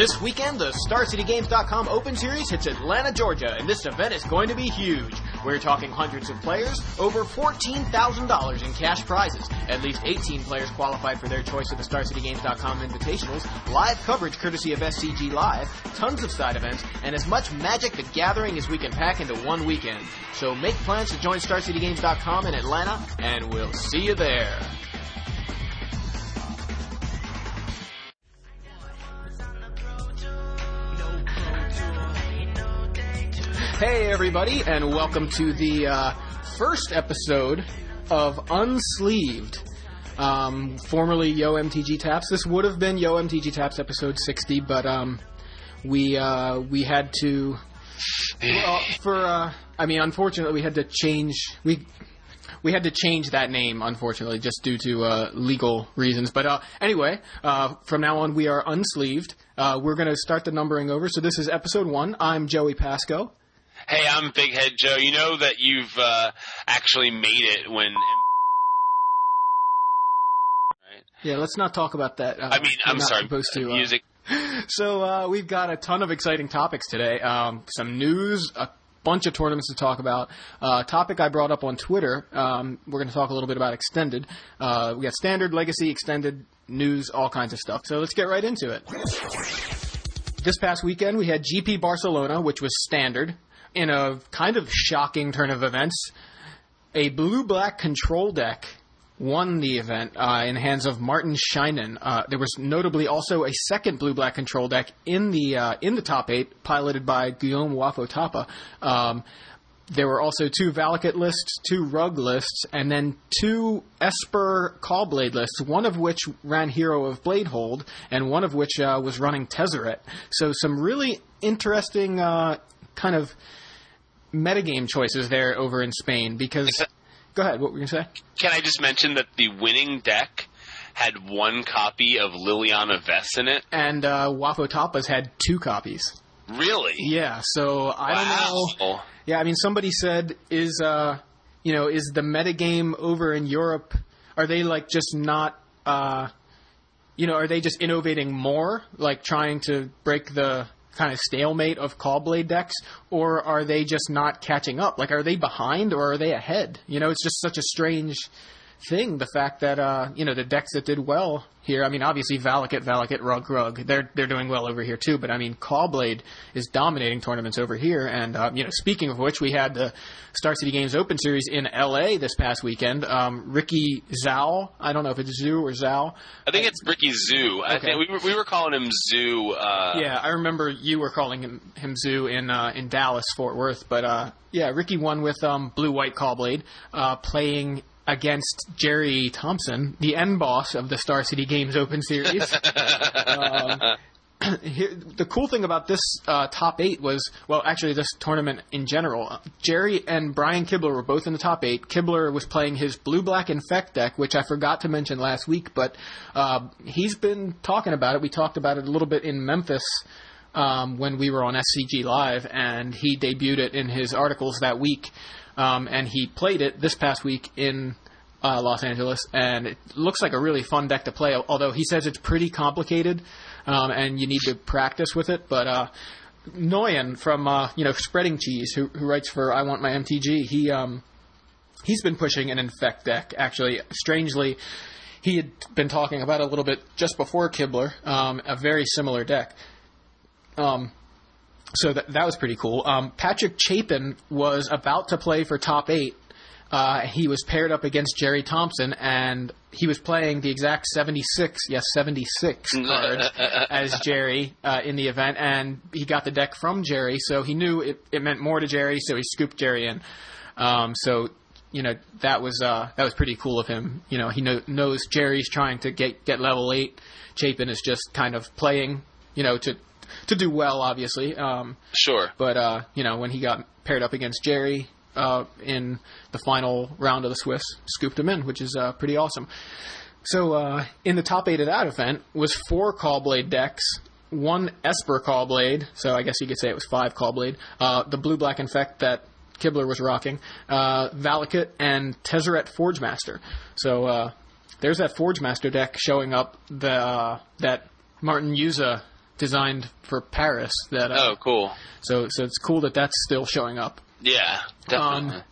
This weekend, the StarCityGames.com Open Series hits Atlanta, Georgia, and this event is going to be huge. We're talking hundreds of players, over $14,000 in cash prizes, at least 18 players qualified for their choice of the StarCityGames.com Invitationals, live coverage courtesy of SCG Live, tons of side events, and as much Magic the Gathering as we can pack into one weekend. So make plans to join StarCityGames.com in Atlanta, and we'll see you there. Hey, everybody, and welcome to the uh, first episode of Unsleeved, um, formerly Yo MTG Taps. This would have been Yo MTG Taps episode 60, but um, we uh, we had to well, for uh, I mean, unfortunately, we had to change we. We had to change that name, unfortunately, just due to uh, legal reasons. But uh, anyway, uh, from now on, we are unsleeved. Uh, we're going to start the numbering over. So this is episode one. I'm Joey Pasco. Hey, I'm Big Head Joe. You know that you've uh, actually made it when. Right? Yeah, let's not talk about that. Uh, I mean, I'm sorry. Supposed to, uh, music. So uh, we've got a ton of exciting topics today. Um, some news, a bunch of tournaments to talk about. Uh, topic I brought up on Twitter. Um, we're going to talk a little bit about extended. Uh, we got standard, legacy, extended, news, all kinds of stuff. So let's get right into it. This past weekend we had GP Barcelona, which was standard. In a kind of shocking turn of events, a blue-black control deck won the event uh, in the hands of Martin Scheinin. Uh, there was notably also a second blue black control deck in the uh, in the top eight, piloted by Guillaume Wafo Tapa. Um, there were also two Valakut lists, two Rug lists, and then two Esper Caw-Blade lists, one of which ran Hero of Bladehold, and one of which uh, was running Tezzeret. So some really interesting uh, kind of metagame choices there over in Spain because. Go ahead. What were you going to say? Can I just mention that the winning deck had one copy of Liliana Vess in it? And uh, Wafo Tapa's had two copies. Really? Yeah. So I don't know. Yeah, I mean, somebody said, is uh, you know, is the metagame over in Europe? Are they like just not, uh, you know, are they just innovating more, like trying to break the kind of stalemate of Caw-Blade decks, or are they just not catching up? Like, are they behind or are they ahead? You know, it's just such a strange thing. The fact that uh, you know the decks that did well here. I mean, obviously Valakut, Valakut, Rug, Rug. They're they're doing well over here too. But I mean, Caw-Blade is dominating tournaments over here. And uh, you know, speaking of which, we had the Star City Games Open Series in L.A. this past weekend. Um, Ricky Zhao. I don't know if it's Zhu or Zhao. I think it's Ricky Zoo. I think we were, we were calling him Zoo. Uh, Yeah, I remember you were calling him, him Zoo in uh, in Dallas, Fort Worth. But uh, yeah, Ricky won with um, Blue White Caw-Blade, uh, playing against Jerry Thompson, the end boss of the Star City Games Open Series. um, here, the cool thing about this uh, top eight was, well, actually, this tournament in general. uh, Jerry and Brian Kibler were both in the top eight. Kibler was playing his blue black infect deck, which I forgot to mention last week, but uh, he's been talking about it. We talked about it a little bit in Memphis um, when we were on SCG Live, and he debuted it in his articles that week. Um, and he played it this past week in uh, Los Angeles, and it looks like a really fun deck to play. Although he says it's pretty complicated, um, and you need to practice with it. But uh, Noyan from uh, you know Spreading Cheese, who, who writes for I Want My MTG, he um, he's been pushing an infect deck. Actually, strangely, he had been talking about a little bit just before Kibler, um, a very similar deck. Um, so that that was pretty cool. Um, Patrick Chapin was about to play for top eight. Uh, he was paired up against Jerry Thompson, and he was playing the exact 76, yes, 76 card as Jerry uh, in the event, and he got the deck from Jerry, so he knew it, it meant more to Jerry, so he scooped Jerry in. Um, so, you know, that was uh, that was pretty cool of him. You know, he know, knows Jerry's trying to get get level eight. Chapin is just kind of playing, you know, to to do well, obviously. Um, Sure. but uh, you know, when he got paired up against Jerry uh, in the final round of the Swiss, scooped him in, which is uh, pretty awesome. So uh, in the top eight of that event was four Caw-Blade decks, one Esper Caw-Blade, so I guess you could say it was five Caw-Blade, uh, the Blue Black Infect that Kibler was rocking, uh, Valakut, and Tezzeret Forge Master. So uh, there's that Forge Master deck showing up the, uh, that Martin Juza designed for Paris. That uh, Oh, cool. so so it's cool that that's still showing up. Yeah, definitely. Um,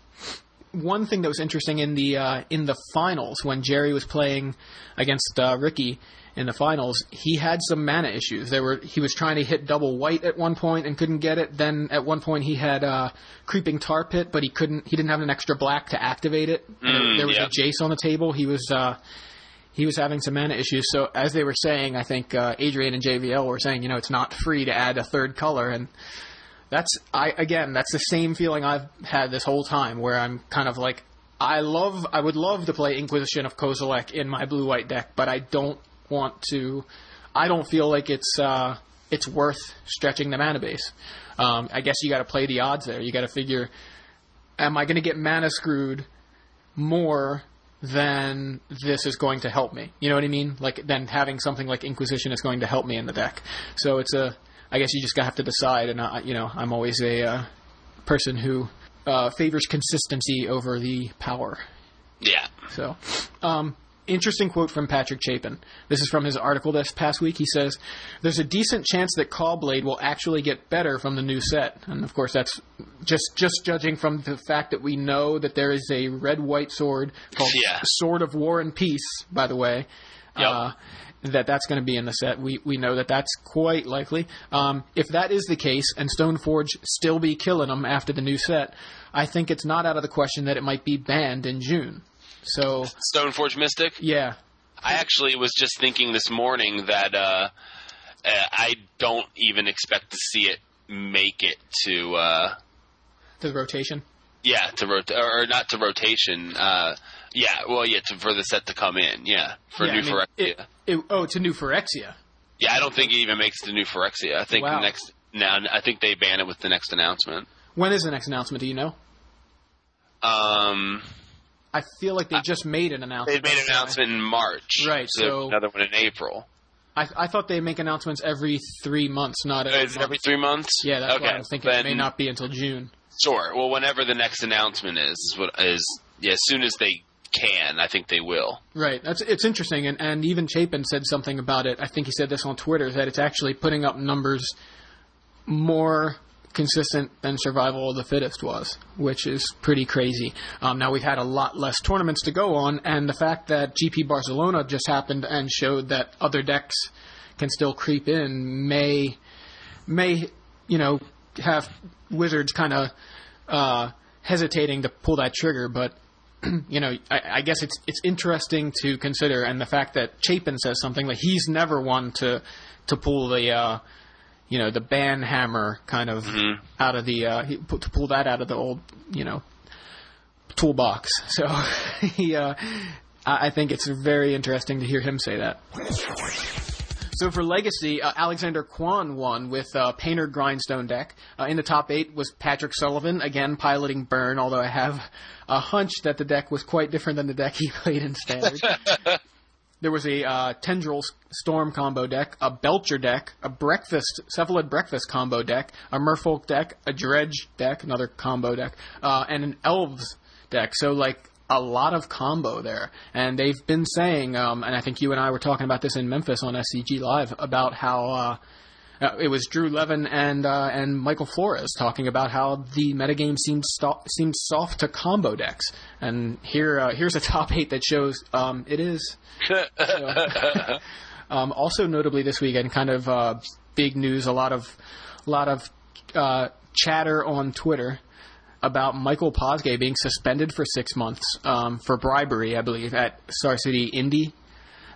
One thing that was interesting in the uh, in the finals when Jerry was playing against uh, Ricky in the finals, he had some mana issues. There were he was trying to hit double white at one point and couldn't get it. Then at one point he had uh, creeping tar pit, but he couldn't. He didn't have an extra black to activate it. There- Mm, there was yeah. a Jace on the table. He was. Uh, he was having some mana issues. So as they were saying, I think uh, Adrian and JVL were saying, you know, it's not free to add a third color, and that's I again, that's the same feeling I've had this whole time, where I'm kind of like, I love, I would love to play Inquisition of Kozilek in my blue white deck, but I don't want to. I don't feel like it's uh, it's worth stretching the mana base. Um, I guess you got to play the odds there. You got to figure, am I going to get mana screwed more than this is going to help me? You know what I mean? Like then having something like Inquisition is going to help me in the deck. So it's a, I guess you just have to decide. And I, you know, I'm always a uh, person who uh, favors consistency over the power. yeah. So, um, interesting quote from Patrick Chapin. This is from his article this past week. He says, "There's a decent chance that Caw-Blade will actually get better from the new set." And of course, that's just just judging from the fact that we know that there is a red-white sword called Yeah. Sword of War and Peace. By the way. Yep. Uh, that that's going to be in the set. We we know that that's quite likely. Um, if that is the case, and Stoneforge still be killing them after the new set, I think it's not out of the question that it might be banned in June. So Stoneforge Mystic. yeah, I actually was just thinking this morning that uh, uh, I don't even expect to see it make it to uh, to the rotation. yeah to rot- or not to rotation. Uh, yeah, well, yeah, to, for the set to come in. Yeah, for yeah, new I mean, Phyrexia. it- it- oh, to new Phyrexia. yeah, I don't think it even makes the new Phyrexia. I think Wow. the next now I think they ban it with the next announcement. When is the next announcement? Do you know? Um, I feel like they uh, just made an announcement. they made an announcement in March. Right, So, another one in April. I, I thought they make announcements every three months, not every Is it month. every three months? Yeah, that's okay. why I'm thinking then, it may not be until June. Sure. Well, whenever the next announcement is, is what is yeah, as soon as they can, I think they will. Right. That's it's interesting, and and even Chapin said something about it. I think he said this on Twitter that it's actually putting up numbers more consistent than Survival of the Fittest was, which is pretty crazy. Um, now we've had a lot less tournaments to go on, and the fact that GP Barcelona just happened and showed that other decks can still creep in may may you know have Wizards kind of uh, hesitating to pull that trigger, but you know, I, I guess it's it's interesting to consider, and the fact that Chapin says something like he's never one to to pull the uh, you know the ban hammer kind of out of the uh, he, to pull that out of the old you know toolbox. So he, uh, I I think it's very interesting to hear him say that. So for Legacy, uh, Alexander Kwan won with uh, Painter Grindstone deck. Uh, in the top eight was Patrick Sullivan, again piloting Burn, although I have a hunch that the deck was quite different than the deck he played in Standard. there was a uh, Tendrils Storm combo deck, a Belcher deck, a Breakfast, Cephalid Breakfast combo deck, a Merfolk deck, a Dredge deck, another combo deck, uh, and an Elves deck. So, like, a lot of combo there. And they've been saying, um, and I think you and I were talking about this in Memphis on SCG Live, about how. Uh, uh, it was Drew Levin and uh, and Michael Flores talking about how the metagame seems sto- seems soft to combo decks, and here uh, here's a top eight that shows um, it is. Um, also, notably this weekend, kind of uh, big news. A lot of, a lot of uh, chatter on Twitter about Michael Posgay being suspended for six months um, for bribery, I believe, at Star City Indy,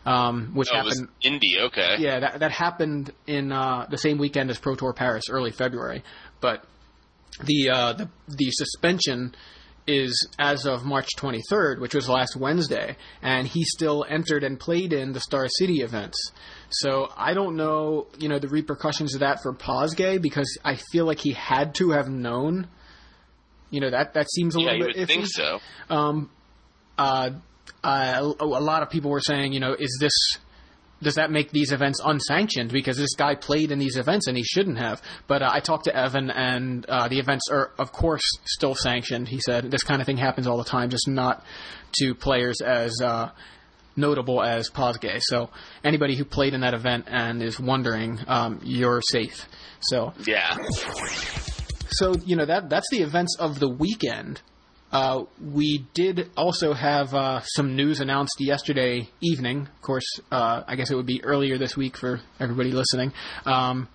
um, which Oh, happened. indie. Okay. Yeah, that that happened in uh, the same weekend as Pro Tour Paris, early February. But the uh, the the suspension is as of March 23rd, which was last Wednesday, and he still entered and played in the Star City events. So I don't know, you know, the repercussions of that for Posgay because I feel like he had to have known. You know that that seems a Yeah, little you bit iffy think so. um, uh, uh, a lot of people were saying, you know, is this does that make these events unsanctioned because this guy played in these events and he shouldn't have? But uh, I talked to Evan, and uh, the events are, of course, still sanctioned. He said this kind of thing happens all the time, just not to players as uh, notable as Posgay. So anybody who played in that event and is wondering, um, you're safe. So Yeah. so you know that that's the events of the weekend. Uh, we did also have uh, some news announced yesterday evening. Of course, uh, I guess it would be earlier this week for everybody listening. Um,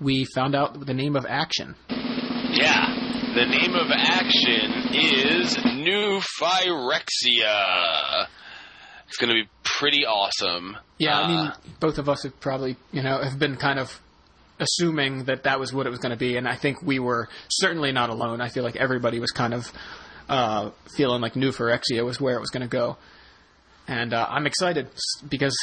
we found out the name of Action. Yeah. The name of action is New Phyrexia. It's going to be pretty awesome. Yeah, I Uh, mean, both of us have probably, you know, have been kind of assuming that that was what it was going to be, and I think we were certainly not alone. I feel like everybody was kind of uh, feeling like New Phyrexia was where it was going to go, and uh, I'm excited because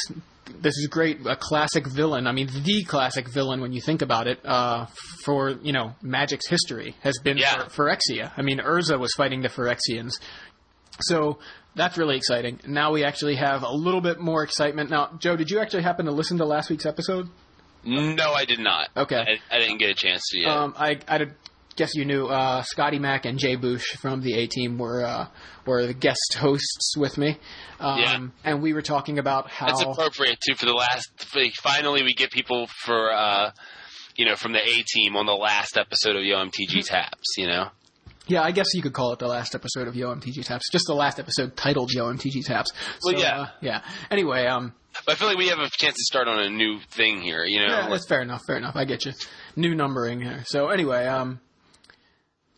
this is great. A classic villain. I mean, the classic villain when you think about it. Uh, for you know, Magic's history has been Yeah. Phy- Phyrexia. I mean, Urza was fighting the Phyrexians. So that's really exciting. Now we actually have a little bit more excitement. Now, Joe, did you actually happen to listen to last week's episode? no, I did not. Okay. I, I didn't get a chance to yet. Um, I, I guess you knew uh, Scotty Mack and Jay Bush from the A Team were uh, were the guest hosts with me. Um, Yeah. And we were talking about how. That's appropriate too for the last. Finally, we get people for uh, you know from the A team on the last episode of YoMTG Taps. You know. Yeah, I guess you could call it the last episode of Yo MTG Taps. Just the last episode titled Yo MTG Taps. Well, So, yeah. uh, yeah. Anyway, um, But I feel like we have a chance to start on a new thing here. You know. Yeah, that's fair enough. Fair enough. I get you. New numbering here. So anyway, um,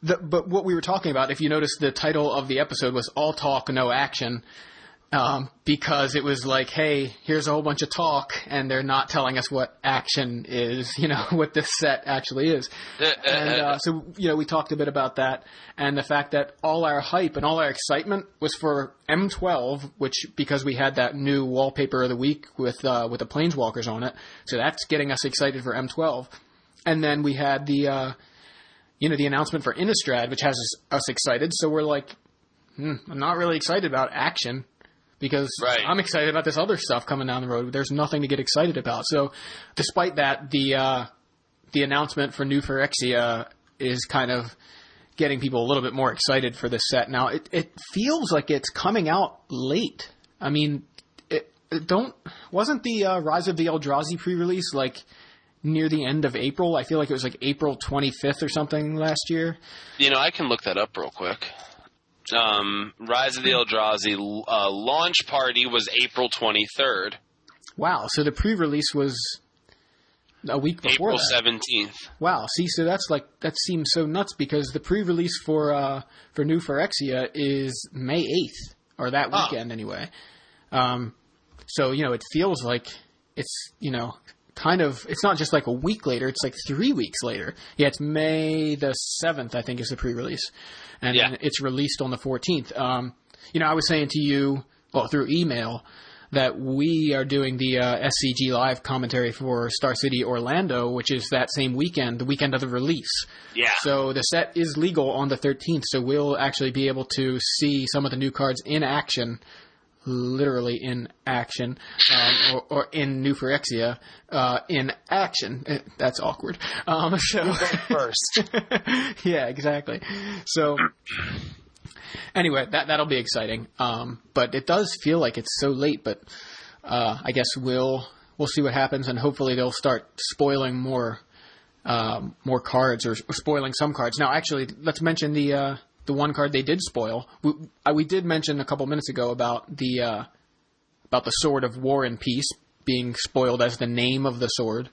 the, but what we were talking about, if you notice, the title of the episode was "All Talk, No Action," um, because it was like, hey, here's a whole bunch of talk, and they're not telling us what action is. You know what this set actually is. and uh, so you know we talked a bit about that and the fact that all our hype and all our excitement was for M12, which because we had that new wallpaper of the week with uh, with the planeswalkers on it, so that's getting us excited for M12. And then we had the uh, you know the announcement for Innistrad, which has us, us excited. So we're like, hmm, I'm not really excited about action because Right. I'm excited about this other stuff coming down the road. There's nothing to get excited about. So, despite that, the uh, the announcement for New Phyrexia is kind of getting people a little bit more excited for this set. Now, it, it feels like it's coming out late. I mean, it, it don't wasn't the uh, Rise of the Eldrazi pre-release like near the end of April? I feel like it was like April 25th or something last year. You know, I can look that up real quick. Um, Rise of the Eldrazi uh, launch party was April 23rd, Wow, so the pre-release was a week before April. 17th. Wow. See, so that's like that seems so nuts because the pre-release for uh, for New Phyrexia is May eighth or that Ah. weekend anyway. Um, so you know, it feels like it's you know kind of it's not just like a week later; it's like three weeks later. Yeah, it's May the seventh, I think, is the pre-release, and Yeah. it's released on the fourteenth. Um, you know, I was saying to you, well, through email. That we are doing the uh, SCG live commentary for Star City Orlando, which is that same weekend, the weekend of the release. Yeah. So the set is legal on the 13th, so we'll actually be able to see some of the new cards in action, literally in action, um, or, or in New Phyrexia, uh, in action. Eh, That's awkward. Um, so first. yeah, exactly. So anyway, that that'll be exciting. Um, but it does feel like it's so late. But uh, I guess we'll we'll see what happens, and hopefully they'll start spoiling more um, more cards or, or spoiling some cards. Now, actually, let's mention the uh, the one card they did spoil. We, uh, we did mention a couple minutes ago about the uh, about the Sword of War and Peace being spoiled as the name of the sword.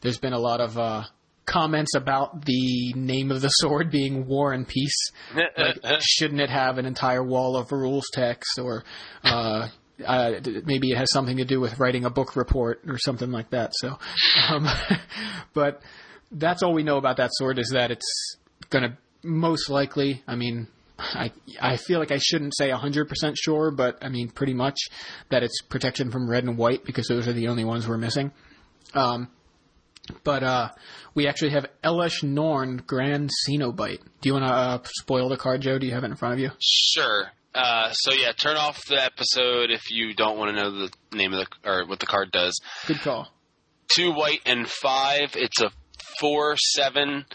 There's been a lot of uh, comments about the name of the sword being War and Peace. Like, shouldn't it have an entire wall of rules text, or uh, uh, maybe it has something to do with writing a book report or something like that? So, um, but that's all we know about that sword is that it's going to most likely. I mean. I I feel like I shouldn't say 100% sure, but I mean pretty much that it's protection from red and white because those are the only ones we're missing. Um, but uh, we actually have Elesh Norn Grand Cenobite. Do you want to uh, spoil the card, Joe? Do you have it in front of you? Sure. Uh, so yeah, turn off the episode if you don't want to know the name of the or what the card does. Good call. Two white and five. It's a four seven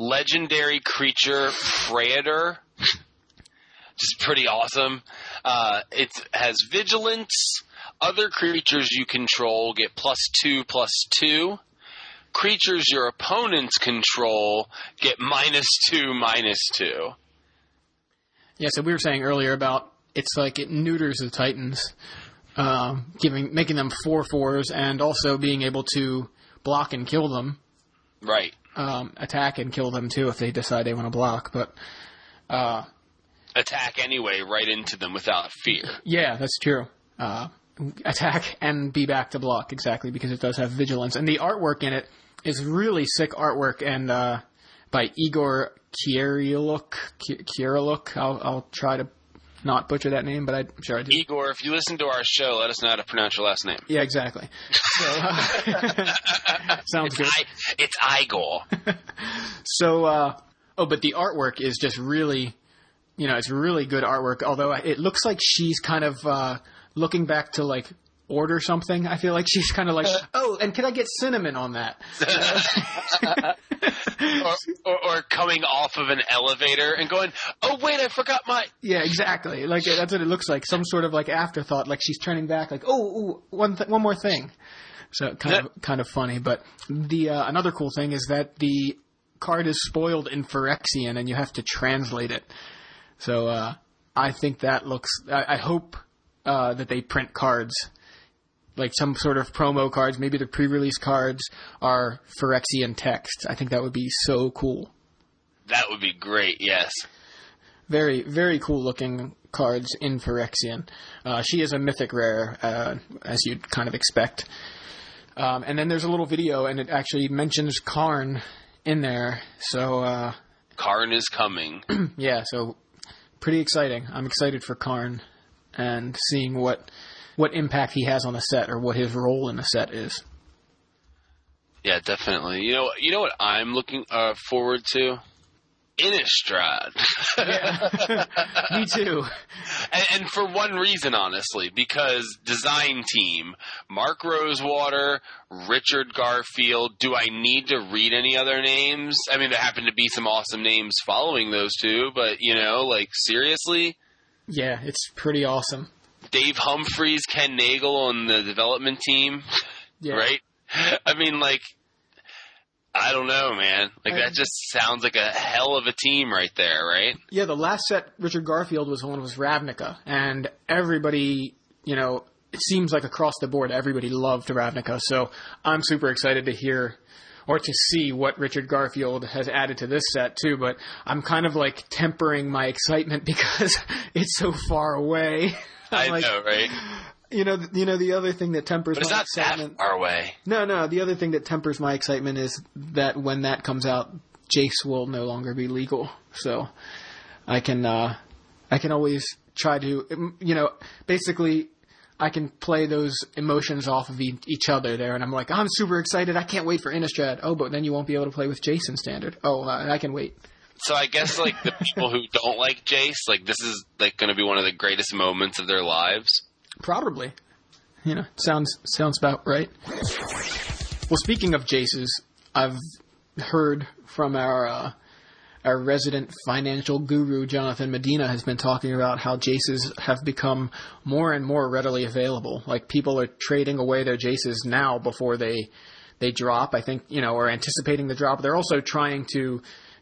legendary creature Praetor. Just pretty awesome. Uh, it has vigilance, other creatures you control get plus two plus two. Creatures your opponents control get minus two minus two. Yeah, so we were saying earlier about it's like it neuters the Titans, uh, giving making them four fours and also being able to block and kill them, Right. Um, attack and kill them too if they decide they want to block. But uh, Attack anyway, right into them without fear. yeah, that's true. Uh, attack and be back to block exactly because it does have vigilance and the artwork in it is really sick artwork and uh, by Igor Kieryluk. Kieryluk. I'll, I'll try to not butcher that name, but I'm sure I did. Igor, if you listen to our show, let us know how to pronounce your last name. Yeah, exactly. So, uh, sounds good. I, it's Igor. So, uh, oh, but the artwork is just really, you know, it's really good artwork. Although it looks like she's kind of uh, looking back to like order something. I feel like she's kind of like, oh, and can I get cinnamon on that? or, or, or coming off of an elevator and going, oh, wait, I forgot my. Yeah, exactly. Like that's what it looks like. Some sort of like afterthought. Like she's turning back. Like, oh, ooh, one th- one more thing. So kind of kind of funny. But the uh, another cool thing is that the card is spoiled in Phyrexian, and you have to translate it. So uh, I think that looks. I, I hope uh, that they print cards. Like some sort of promo cards, maybe the pre-release cards are Phyrexian text. I think that would be so cool. That would be great, yes. very very cool looking cards in Phyrexian. Uh, she is a mythic rare, uh, as you'd kind of expect. Um, and then there's a little video, and it actually mentions Karn in there. So uh, Karn is coming. yeah, so pretty exciting. I'm excited for Karn and seeing what what impact he has on a set or what his role in the set is. yeah, definitely. You know, you know what I'm looking uh, forward to? Innistrad. Me too. and, and for one reason, honestly, because design team, Mark Rosewater, Richard Garfield. Do I need to read any other names? I mean, there happen to be some awesome names following those two, but you know, like seriously, Yeah, it's pretty awesome. Dave Humphreys, Ken Nagel on the development team, Yeah. right? I mean, like, I don't know, man. Like that just sounds like a hell of a team right there, right? Yeah, the last set Richard Garfield was on was Ravnica, and everybody, you know, it seems like across the board, everybody loved Ravnica. So I'm super excited to hear or to see what Richard Garfield has added to this set too. But I'm kind of like tempering my excitement because it's so far away. I like, know, right? You know, you know, the other thing that tempers But it's my not that excitement. far away. No, no. The other thing that tempers my excitement is that when that comes out, Jace will no longer be legal. So I can, uh, I can always try to, um, you know, basically, I can play those emotions off of e- each other there, and I'm like, I'm super excited. I can't wait for Innistrad. Oh, but then you won't be able to play with Jason standard. Oh, uh, I can wait. So I guess like the people who don't like Jace, like this is like going to be one of the greatest moments of their lives. Probably. You know, sounds sounds about right. Well, speaking of Jaces, I've heard from our uh, our resident financial guru Jonathan Medina has been talking about how Jaces have become more and more readily available. Like people are trading away their Jaces now before they they drop. I think you know, or anticipating the drop. They're also trying to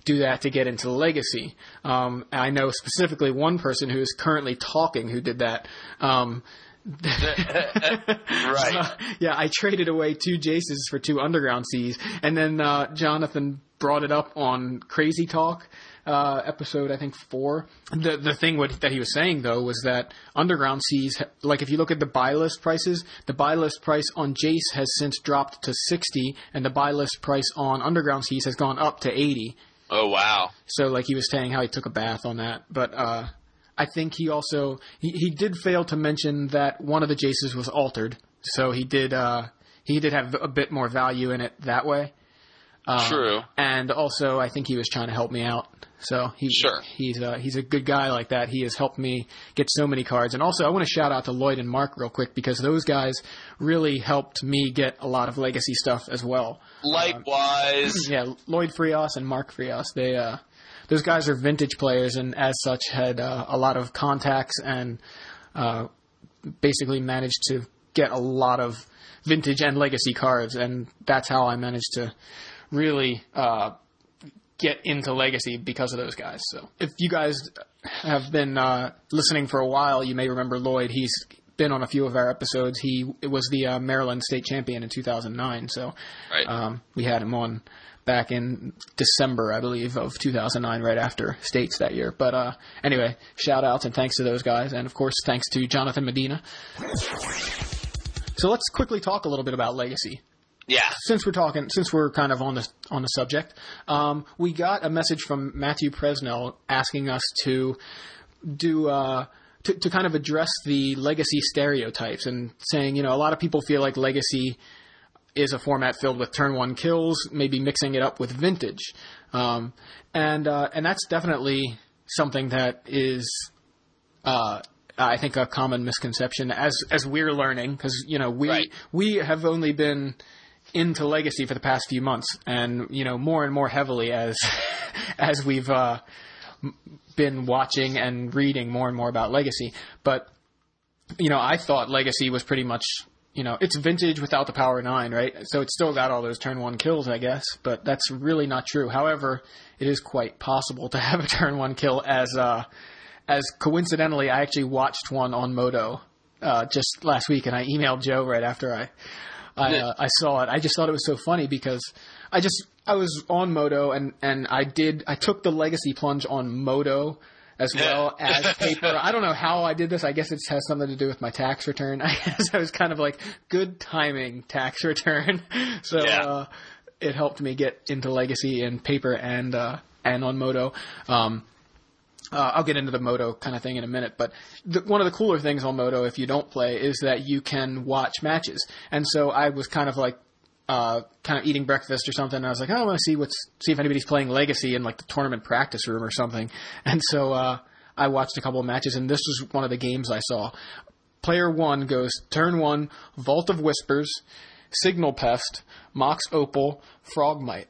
do that to get into legacy. Um, I know specifically one person who is currently talking who did that. Um, Right. uh, yeah, I traded away two Jaces for two Underground Seas, and then uh, Jonathan brought it up on Crazy Talk uh, episode, I think four. The the thing what, that he was saying though was that Underground Seas, like if you look at the buy list prices, the buy list price on Jace has since dropped to sixty, and the buy list price on Underground Seas has gone up to eighty. Oh wow. So like he was saying how he took a bath on that, but uh, I think he also he, he did fail to mention that one of the Jaces was altered, so he did uh, he did have a bit more value in it that way. Um, True. And also, I think he was trying to help me out. So he, Sure. he's uh, he's a good guy like that. He has helped me get so many cards. And also, I want to shout out to Lloyd and Mark real quick because those guys really helped me get a lot of legacy stuff as well. Likewise. Yeah, Lloyd Frias and Mark Frias. They uh, those guys are vintage players, and as such, had uh, a lot of contacts and uh, basically managed to get a lot of vintage and legacy cards, and that's how I managed to really uh, get into legacy because of those guys. So if you guys have been uh, listening for a while, you may remember Lloyd. He's been on a few of our episodes. He was the uh, Maryland state champion in 2009, so Right. um, we had him on back in December, I believe, of 2009, right after states that year. But uh, anyway, shout outs and thanks to those guys, and of course thanks to Jonathan Medina. So let's quickly talk a little bit about legacy yeah. since we're talking, since we're kind of on the on the subject, um, we got a message from Matthew Presnell asking us to do uh, to, to kind of address the legacy stereotypes and saying, you know, a lot of people feel like legacy is a format filled with turn one kills, maybe mixing it up with vintage, um, and uh, and that's definitely something that is. Uh, I think a common misconception as as we're learning because you know we Right. we have only been into legacy for the past few months and you know more and more heavily as as we've uh, been watching and reading more and more about legacy. But you know I thought legacy was pretty much you know it's vintage without the power 9 right? So it's still got all those turn 1 kills I guess but that's really not true. However it is quite possible to have a turn 1 kill as uh as coincidentally I actually watched one on MODO uh, just last week and I emailed Joe right after I I, uh, I saw it. I just thought it was so funny because I just I was on MODO and and I did I took the legacy plunge on MODO as well as paper. I don't know how I did this. I guess it has something to do with my tax return. I guess I was kind of like good timing tax return, so Yeah. uh, it helped me get into legacy in paper and uh, and on MODO. Um, uh, I'll get into the MODO kind of thing in a minute, but the, one of the cooler things on MODO, if you don't play, is that you can watch matches. And so I was kind of like, uh, kind of eating breakfast or something. And I was like, oh, I want to see what's, see if anybody's playing Legacy in like the tournament practice room or something. And so, uh, I watched a couple of matches and this was one of the games I saw. Player one goes turn one, Vault of Whispers, Signal Pest, Mox Opal, Frogmite.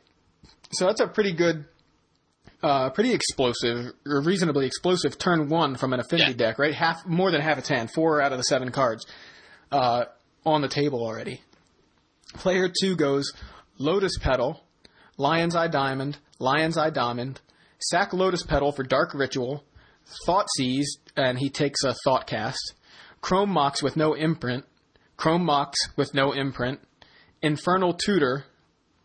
So that's a pretty good uh, pretty explosive, or reasonably explosive turn one from an affinity Yeah. deck, right? Half more than half its hand, four out of the seven cards uh, on the table already. Player two goes Lotus Petal, Lion's Eye Diamond, Lion's Eye Diamond, sack Lotus Petal for Dark Ritual, Thought Seize, and he takes a Thoughtcast, Chrome Mox with no imprint, Chrome Mox with no imprint, Infernal Tutor,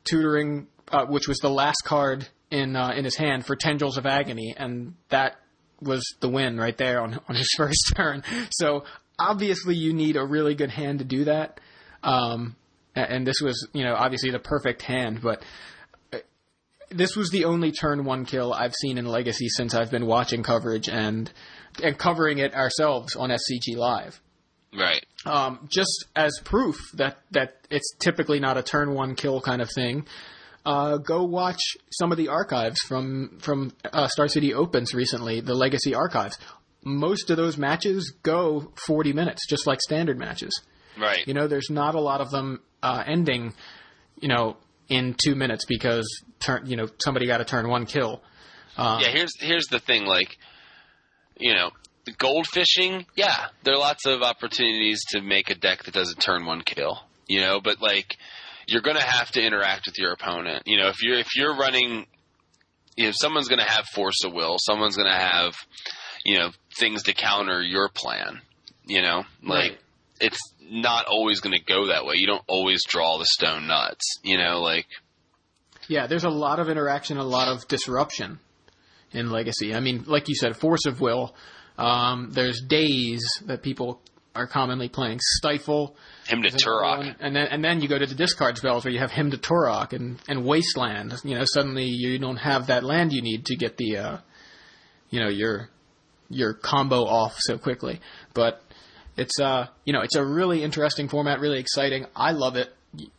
tutoring, uh, which was the last card in uh, in his hand for Tendrils of Agony, and that was the win right there on on his first turn. So obviously, you need a really good hand to do that. Um, and this was, you know, obviously the perfect hand, but uh, this was the only turn one kill I've seen in Legacy since I've been watching coverage and and covering it ourselves on SCG Live Right. um, just as proof that, that it's typically not a turn one kill kind of thing, uh, go watch some of the archives from from uh, Star City Opens recently, the Legacy archives. Most of those matches go 40 minutes, just like standard matches. Right. You know, there's not a lot of them uh, ending, you know, in two minutes because turn, you know, somebody got a turn one kill. Um, yeah, here's here's the thing, like, you know, the gold fishing, yeah, there are lots of opportunities to make a deck that doesn't turn one kill. You know, but like you're gonna have to interact with your opponent. You know, if you're if you're running you know, someone's gonna have force of will, someone's gonna have, you know, things to counter your plan. You know? Like Right. It's not always gonna go that way. You don't always draw the stone nuts. You know, like Yeah, there's a lot of interaction, a lot of disruption in Legacy. I mean, like you said, Force of Will. Um, there's Daze that people are commonly playing. Stifle. Hymn to Tourach. And then and then you go to the discard spells where you have Hymn to Tourach and, and Wasteland. You know, suddenly you don't have that land you need to get the uh, you know, your your combo off so quickly. But it's uh you know, it's a really interesting format, really exciting. I love it.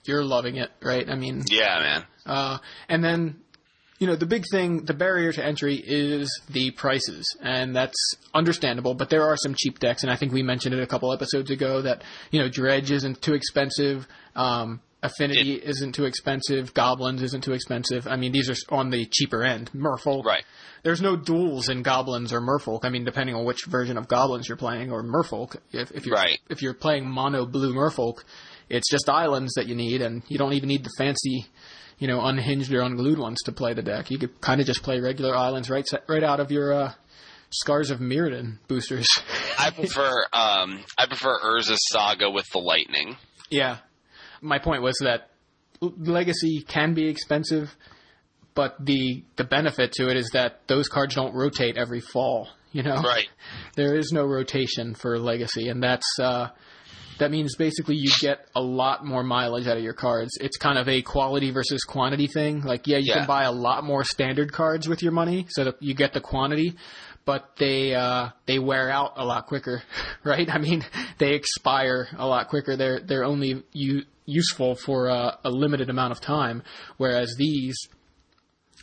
You're loving it, right? I mean, Yeah, man. uh, and then, you know, the big thing, the barrier to entry is the prices, and that's understandable. But there are some cheap decks, and I think we mentioned it a couple episodes ago that you know Dredge isn't too expensive. Um, Affinity isn't too expensive. Goblins isn't too expensive. I mean, these are on the cheaper end. Merfolk. Right. There's no duels in Goblins or Merfolk. I mean, depending on which version of Goblins you're playing or Merfolk. If, if you're Right. if you're playing mono blue Merfolk, it's just islands that you need, and you don't even need the fancy, you know, unhinged or unglued ones to play the deck. You could kind of just play regular islands right right out of your uh, Scars of Mirrodin boosters. I prefer um, I prefer Urza's Saga with the lightning. Yeah. My point was that Legacy can be expensive, but the the benefit to it is that those cards don't rotate every fall. You know, Right. there is no rotation for Legacy, and that's uh, that means basically you get a lot more mileage out of your cards. It's kind of a quality versus quantity thing. Like, yeah, you Yeah. can buy a lot more standard cards with your money, so that you get the quantity, but they uh, they wear out a lot quicker, right? I mean, they expire a lot quicker. They're they're only u- useful for uh, a limited amount of time, whereas these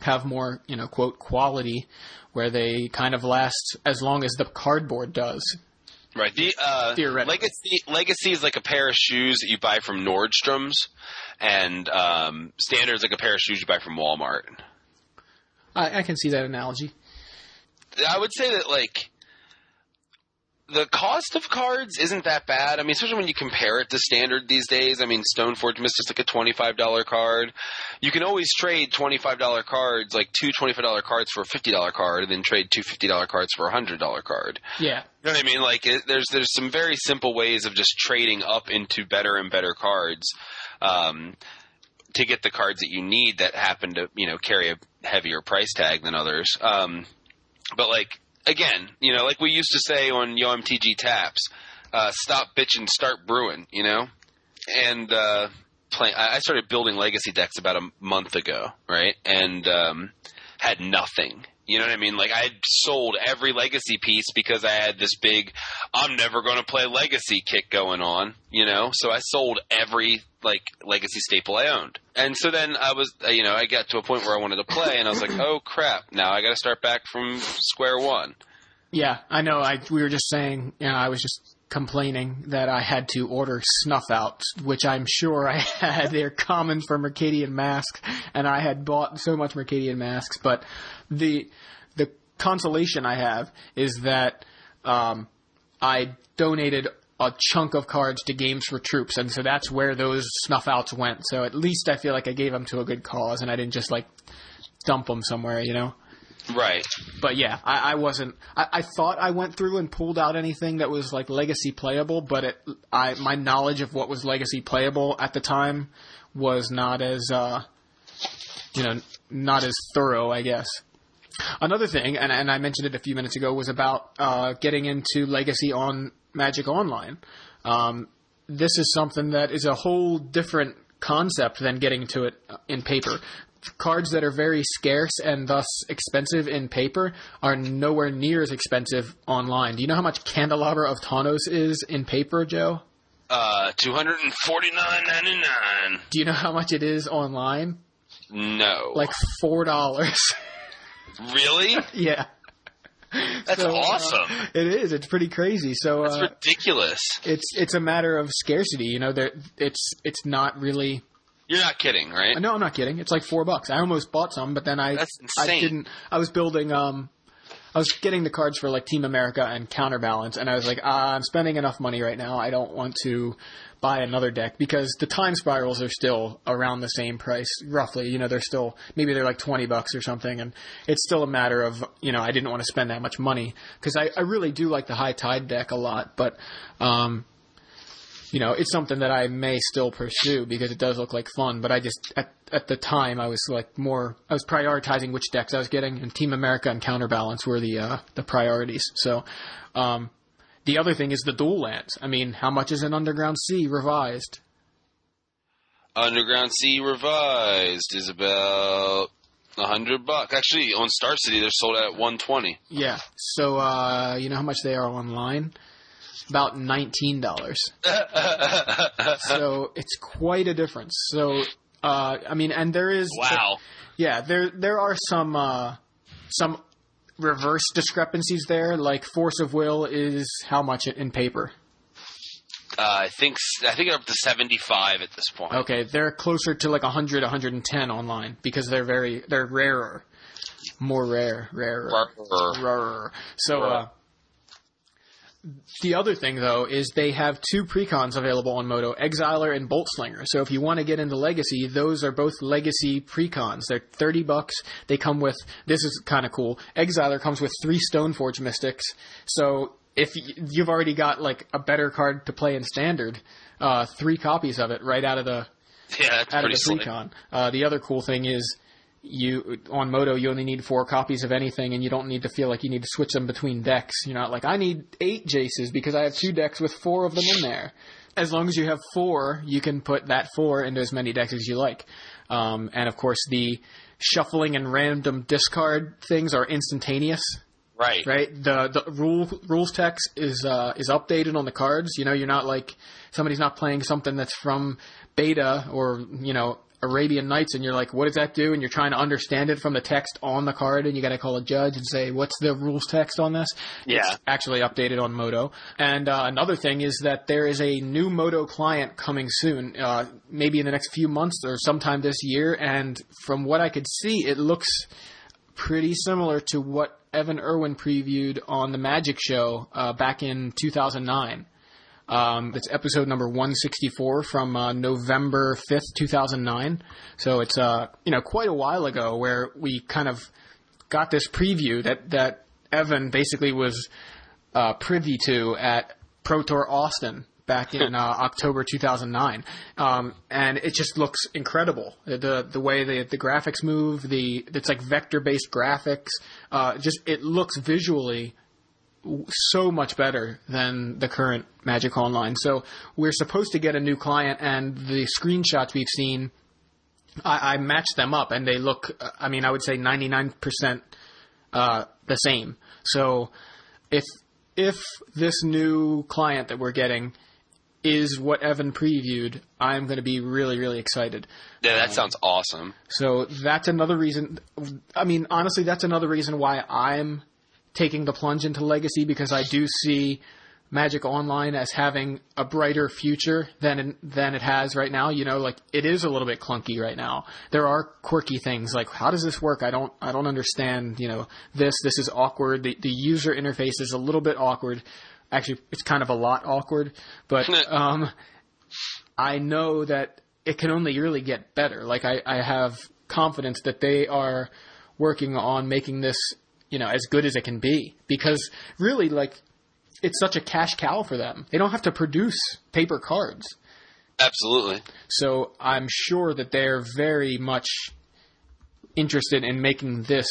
have more, you know, quote quality, where they kind of last as long as the cardboard does. Right. The uh, Theoretically. legacy legacy is like a pair of shoes that you buy from Nordstrom's, and um, standard is like a pair of shoes you buy from Walmart. I, I can see that analogy. I would say that like the cost of cards isn't that bad. I mean, especially when you compare it to standard these days. I mean, Stoneforge Mystic's like a twenty-five dollar card. You can always trade twenty-five dollar cards, like two twenty-five dollar cards for a fifty dollar card, and then trade two fifty dollar cards for a hundred dollar card. Yeah, You know what I mean? Like, it, there's there's some very simple ways of just trading up into better and better cards. Um, to get the cards that you need that happen to you know carry a heavier price tag than others. Um, but like again, you know, like we used to say on Yo MTG Taps, uh, stop bitching, start brewing. You know, and uh, play. I I started building legacy decks about a month ago, right? And um, had nothing. You know what I mean? Like I had sold every legacy piece because I had this big I'm never going to play legacy kick going on, you know? So I sold every like legacy staple I owned. And so then I was uh, you know, I got to a point where I wanted to play and I was like, "Oh crap, now I got to start back from square one." yeah, I know. I we were just saying, you know, I was just complaining that I had to order snuff outs, which I'm sure I had. They're common for Mercadian masks, and I had bought so much Mercadian masks. But the the consolation I have is that um, I donated a chunk of cards to Games for Troops, and so that's where those snuff outs went. So at least I feel like I gave them to a good cause, and I didn't just like dump them somewhere, you know. Right. But yeah, I, I wasn't. I, I thought I went through and pulled out anything that was like legacy playable, but it, I my knowledge of what was legacy playable at the time was not as uh, you know not as thorough, I guess. Another thing, and, and I mentioned it a few minutes ago, was about uh, getting into legacy on Magic Online. Um, this is something that is a whole different concept than getting to it in paper. Cards that are very scarce and thus expensive in paper are nowhere near as expensive online. Do you know how much Candelabra of Tawnos is in paper, Joe? Uh 249.99. Do you know how much it is online? No. Like four dollars. really? yeah. That's So, uh, awesome. It is. It's pretty crazy. So That's uh, ridiculous. it's it's a matter of scarcity. You know, there it's it's not really. You're not kidding, right? No, I'm not kidding. It's like four bucks. I almost bought some, but then I I didn't. I was building. Um, I was getting the cards for like Team America and Counterbalance, and I was like, ah, I'm spending enough money right now. I don't want to buy another deck because the time spirals are still around the same price, roughly. You know, they're still maybe they're like twenty bucks or something, and it's still a matter of you know I didn't want to spend that much money because I, I really do like the High Tide deck a lot, but um, you know, it's something that I may still pursue because it does look like fun. But I just at at the time I was like more I was prioritizing which decks I was getting, and Team America and Counterbalance were the uh, the priorities. So, um, the other thing is the dual lands. I mean, how much is an Underground Sea revised? Underground Sea Revised is about a hundred bucks. Actually, on Star City, they're sold at one twenty. Yeah. So uh, you know how much they are online? About nineteen dollars. so it's quite a difference. So uh, I mean, and there is wow. Yeah, there there are some uh, some reverse discrepancies there. Like Force of Will is how much in paper? Uh, I think I think they're up to seventy five at this point. Okay, they're closer to like 100, 110 online because they're very they're rarer, more rare, rarer, Rarer. rarer. So uh, the other thing though is they have two precons available on MODO, Exiler and Bolt Slinger. So if you want to get into Legacy, those are both Legacy precons. They're thirty bucks. They come with this is kind of cool. Exiler comes with three Stoneforge Mystics. So if you've already got like a better card to play in Standard, uh, three copies of it right out of the Yeah, that's out of pretty the slick. precon. Uh, the other cool thing is you on MODO you only need four copies of anything, and you don't need to feel like you need to switch them between decks. You're not like I need eight Jaces because I have two decks with four of them in there. As long as you have four, you can put that four into as many decks as you like. Um, and of course, the shuffling and random discard things are instantaneous Right. right? The the rule rules text is uh, is updated on the cards. You know, you're not like somebody's not playing something that's from beta or you know Arabian Nights, and you're like, what does that do? And you're trying to understand it from the text on the card, and you got to call a judge and say, what's the rules text on this? Yeah. It's actually updated on MODO. And uh, another thing is that there is a new MODO client coming soon, uh, maybe in the next few months or sometime this year. And from what I could see, it looks pretty similar to what Evan Erwin previewed on the Magic Show uh, back in 2009. Um, it's episode number 164 from uh, November 5th, 2009. So it's uh, you know quite a while ago where we kind of got this preview that that Evan basically was uh, privy to at Pro Tour Austin back in uh, October 2009, um, and it just looks incredible. The the way the the graphics move, the it's like vector based graphics. Uh, just it looks visually so much better than the current Magic Online. So we're supposed to get a new client, and the screenshots we've seen, I, I matched them up, and they look. I mean, I would say 99% uh, the same. So if if this new client that we're getting is what Evan previewed, I'm going to be really really excited. Yeah, that sounds awesome. So that's another reason. I mean, honestly, that's another reason why I'm taking the plunge into Legacy because I do see Magic Online as having a brighter future than than it has right now. You know, like it is a little bit clunky right now. There are quirky things like how does this work? I don't I don't understand. You know, this this is awkward. The the user interface is a little bit awkward. Actually, it's kind of a lot awkward, but um, I know that it can only really get better. Like I, I have confidence that they are working on making this, you know, as good as it can be. Because really, like, it's such a cash cow for them. They don't have to produce paper cards. Absolutely. So I'm sure that they're very much interested in making this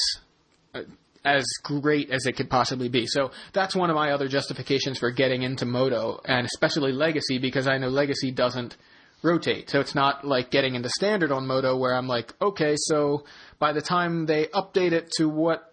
uh, as great as it could possibly be. So that's one of my other justifications for getting into MODO, and especially Legacy, because I know Legacy doesn't rotate. So it's not like getting into Standard on MODO, where I'm like, okay, so by the time they update it to what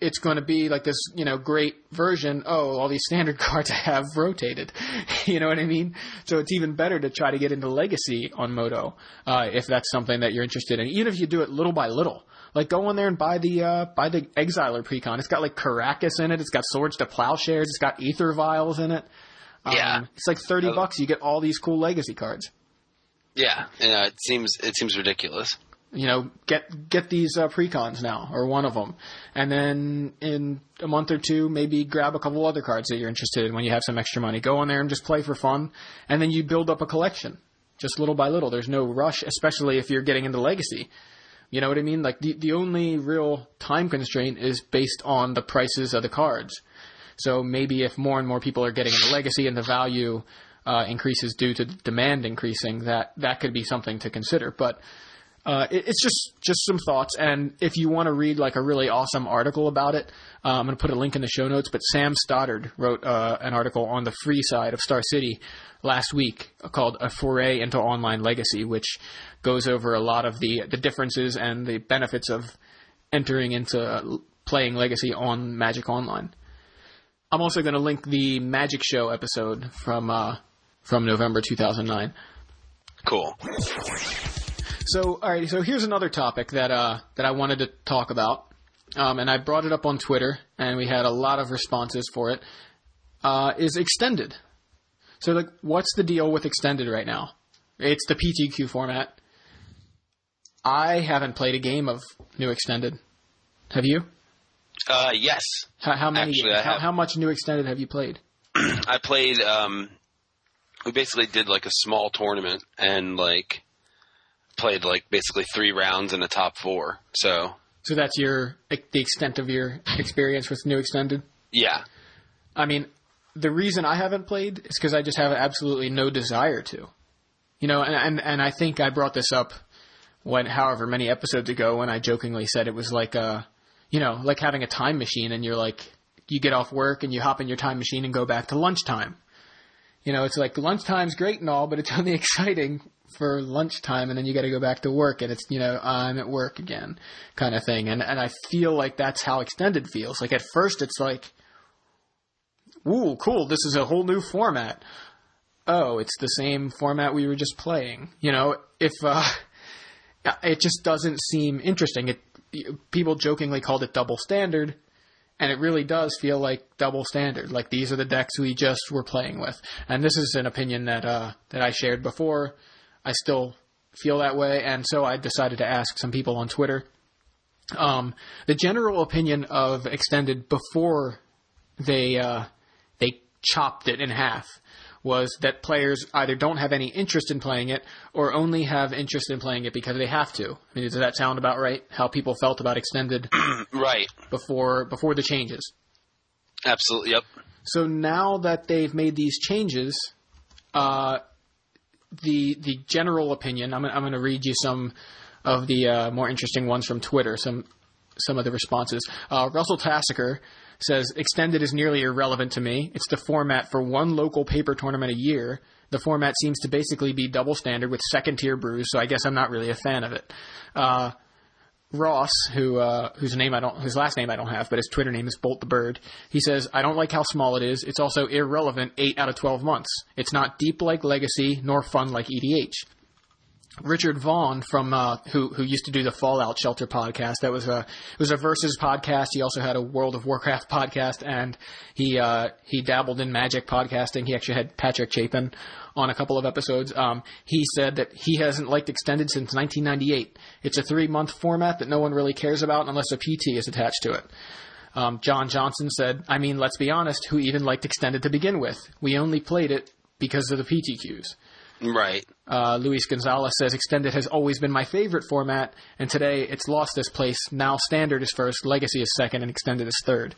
it's going to be like this, you know, great version. Oh, all these standard cards I have rotated. you know what I mean? So it's even better to try to get into Legacy on MODO uh, if that's something that you're interested in. Even if you do it little by little, like go in there and buy the uh, buy the Exiler precon. It's got like Karakas in it. It's got Swords to Plowshares. It's got Aether Vials in it. Um, Yeah. it's like thirty bucks. You get all these cool Legacy cards. Yeah, yeah. It seems it seems ridiculous. You know, get get these uh, precons now, or one of them, and then in a month or two, maybe grab a couple other cards that you're interested in when you have some extra money. Go on there and just play for fun, and then you build up a collection, just little by little. There's no rush, especially if you're getting into Legacy. You know what I mean? Like the the only real time constraint is based on the prices of the cards. So maybe if more and more people are getting into Legacy and the value uh, increases due to demand increasing, that that could be something to consider. But uh, it, it's just just some thoughts, and if you want to read like a really awesome article about it, uh, I'm going to put a link in the show notes. But Sam Stoddard wrote uh, an article on the free side of Star City last week called "A Foray into Online Legacy," which goes over a lot of the the differences and the benefits of entering into uh, playing Legacy on Magic Online. I'm also going to link the Magic Show episode from uh, from November 2009. Cool. So, all right. So here's another topic that uh, that I wanted to talk about, um, and I brought it up on Twitter, and we had a lot of responses for it. Uh, is extended. So like, what's the deal with extended right now? It's the PTQ format. I haven't played a game of new extended. Have you? Uh, yes, How, how many? Actually, how, how much new extended have you played? I played. Um, we basically did like a small tournament and like played like basically three rounds in the top four. So So that's your the extent of your experience with new extended. yeah, I mean, the reason I haven't played is because I just have absolutely no desire to. You know, and, and and I think I brought this up when, however many episodes ago, when I jokingly said it was like a, you know, like having a time machine, and you're like, you get off work and you hop in your time machine and go back to lunchtime. You know, it's like lunchtime's great and all, but it's only exciting for lunchtime, and then you got to go back to work, and it's you know I'm at work again, kind of thing. And and I feel like that's how extended feels. Like at first, it's like ooh, cool, this is a whole new format. Oh, it's the same format we were just playing. You know, if uh, it just doesn't seem interesting. It people jokingly called it double standard, and it really does feel like double standard. Like these are the decks we just were playing with. And this is an opinion that uh, that I shared before. I still feel that way, and so I decided to ask some people on Twitter. Um, the general opinion of extended before they uh, they chopped it in half was that players either don't have any interest in playing it or only have interest in playing it because they have to. I mean, does that sound about right? How people felt about extended right, before before the changes. absolutely, yep. So now that they've made these changes, uh, the the general opinion. I'm, I'm going to read you some of the uh, more interesting ones from Twitter. Some some of the responses. Uh, Russell Tassiker says extended is nearly irrelevant to me. It's the format for one local paper tournament a year. The format seems to basically be double standard with second tier brews, so I guess I'm not really a fan of it. Uh, Ross, who uh, whose name I don't, whose last name I don't have, but his Twitter name is Bolt the Bird. He says, "I don't like how small it is. It's also irrelevant eight out of twelve months. It's not deep like Legacy, nor fun like EDH." Richard Vaughn from uh, who who used to do the Fallout Shelter podcast. That was a it was a versus podcast. He also had a World of Warcraft podcast, and he uh, he dabbled in Magic podcasting. He actually had Patrick Chapin on a couple of episodes. Um, he said that he hasn't liked extended since 1998. It's a three month format that no one really cares about unless a PT is attached to it. Um, John Johnson said, "I mean, let's be honest. Who even liked extended to begin with? We only played it because of the PTQs." Right. Uh, Luis Gonzalez says Extended has always been my favorite format, and today it's lost its place. Now Standard is first, Legacy is second, and Extended is third.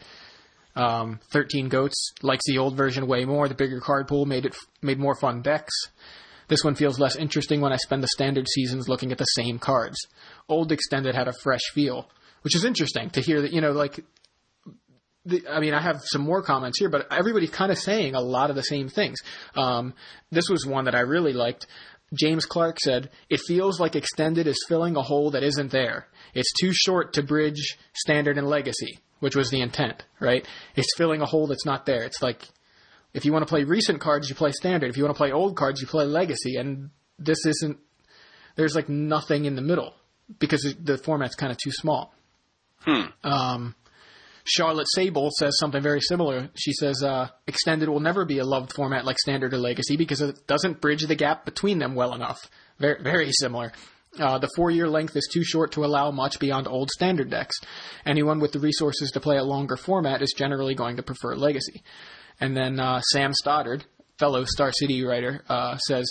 Um, Thirteen Goats likes the old version way more. The bigger card pool made it made more fun decks. This one feels less interesting when I spend the standard seasons looking at the same cards. Old Extended had a fresh feel, which is interesting to hear that you know like the, I mean, I have some more comments here, but everybody's kind of saying a lot of the same things. Um, this was one that I really liked. James Clark said, It feels like Extended is filling a hole that isn't there. It's too short to bridge Standard and Legacy, which was the intent, right? It's filling a hole that's not there. It's like if you want to play recent cards, you play Standard. If you want to play old cards, you play Legacy. And this isn't, there's like nothing in the middle because the format's kind of too small. Um, Charlotte Sable says something very similar. She says, uh, Extended will never be a loved format like Standard or Legacy because it doesn't bridge the gap between them well enough. Very, very similar. Uh, the four year length is too short to allow much beyond old Standard decks. Anyone with the resources to play a longer format is generally going to prefer Legacy. And then uh, Sam Stoddard, fellow Star City writer, uh, says,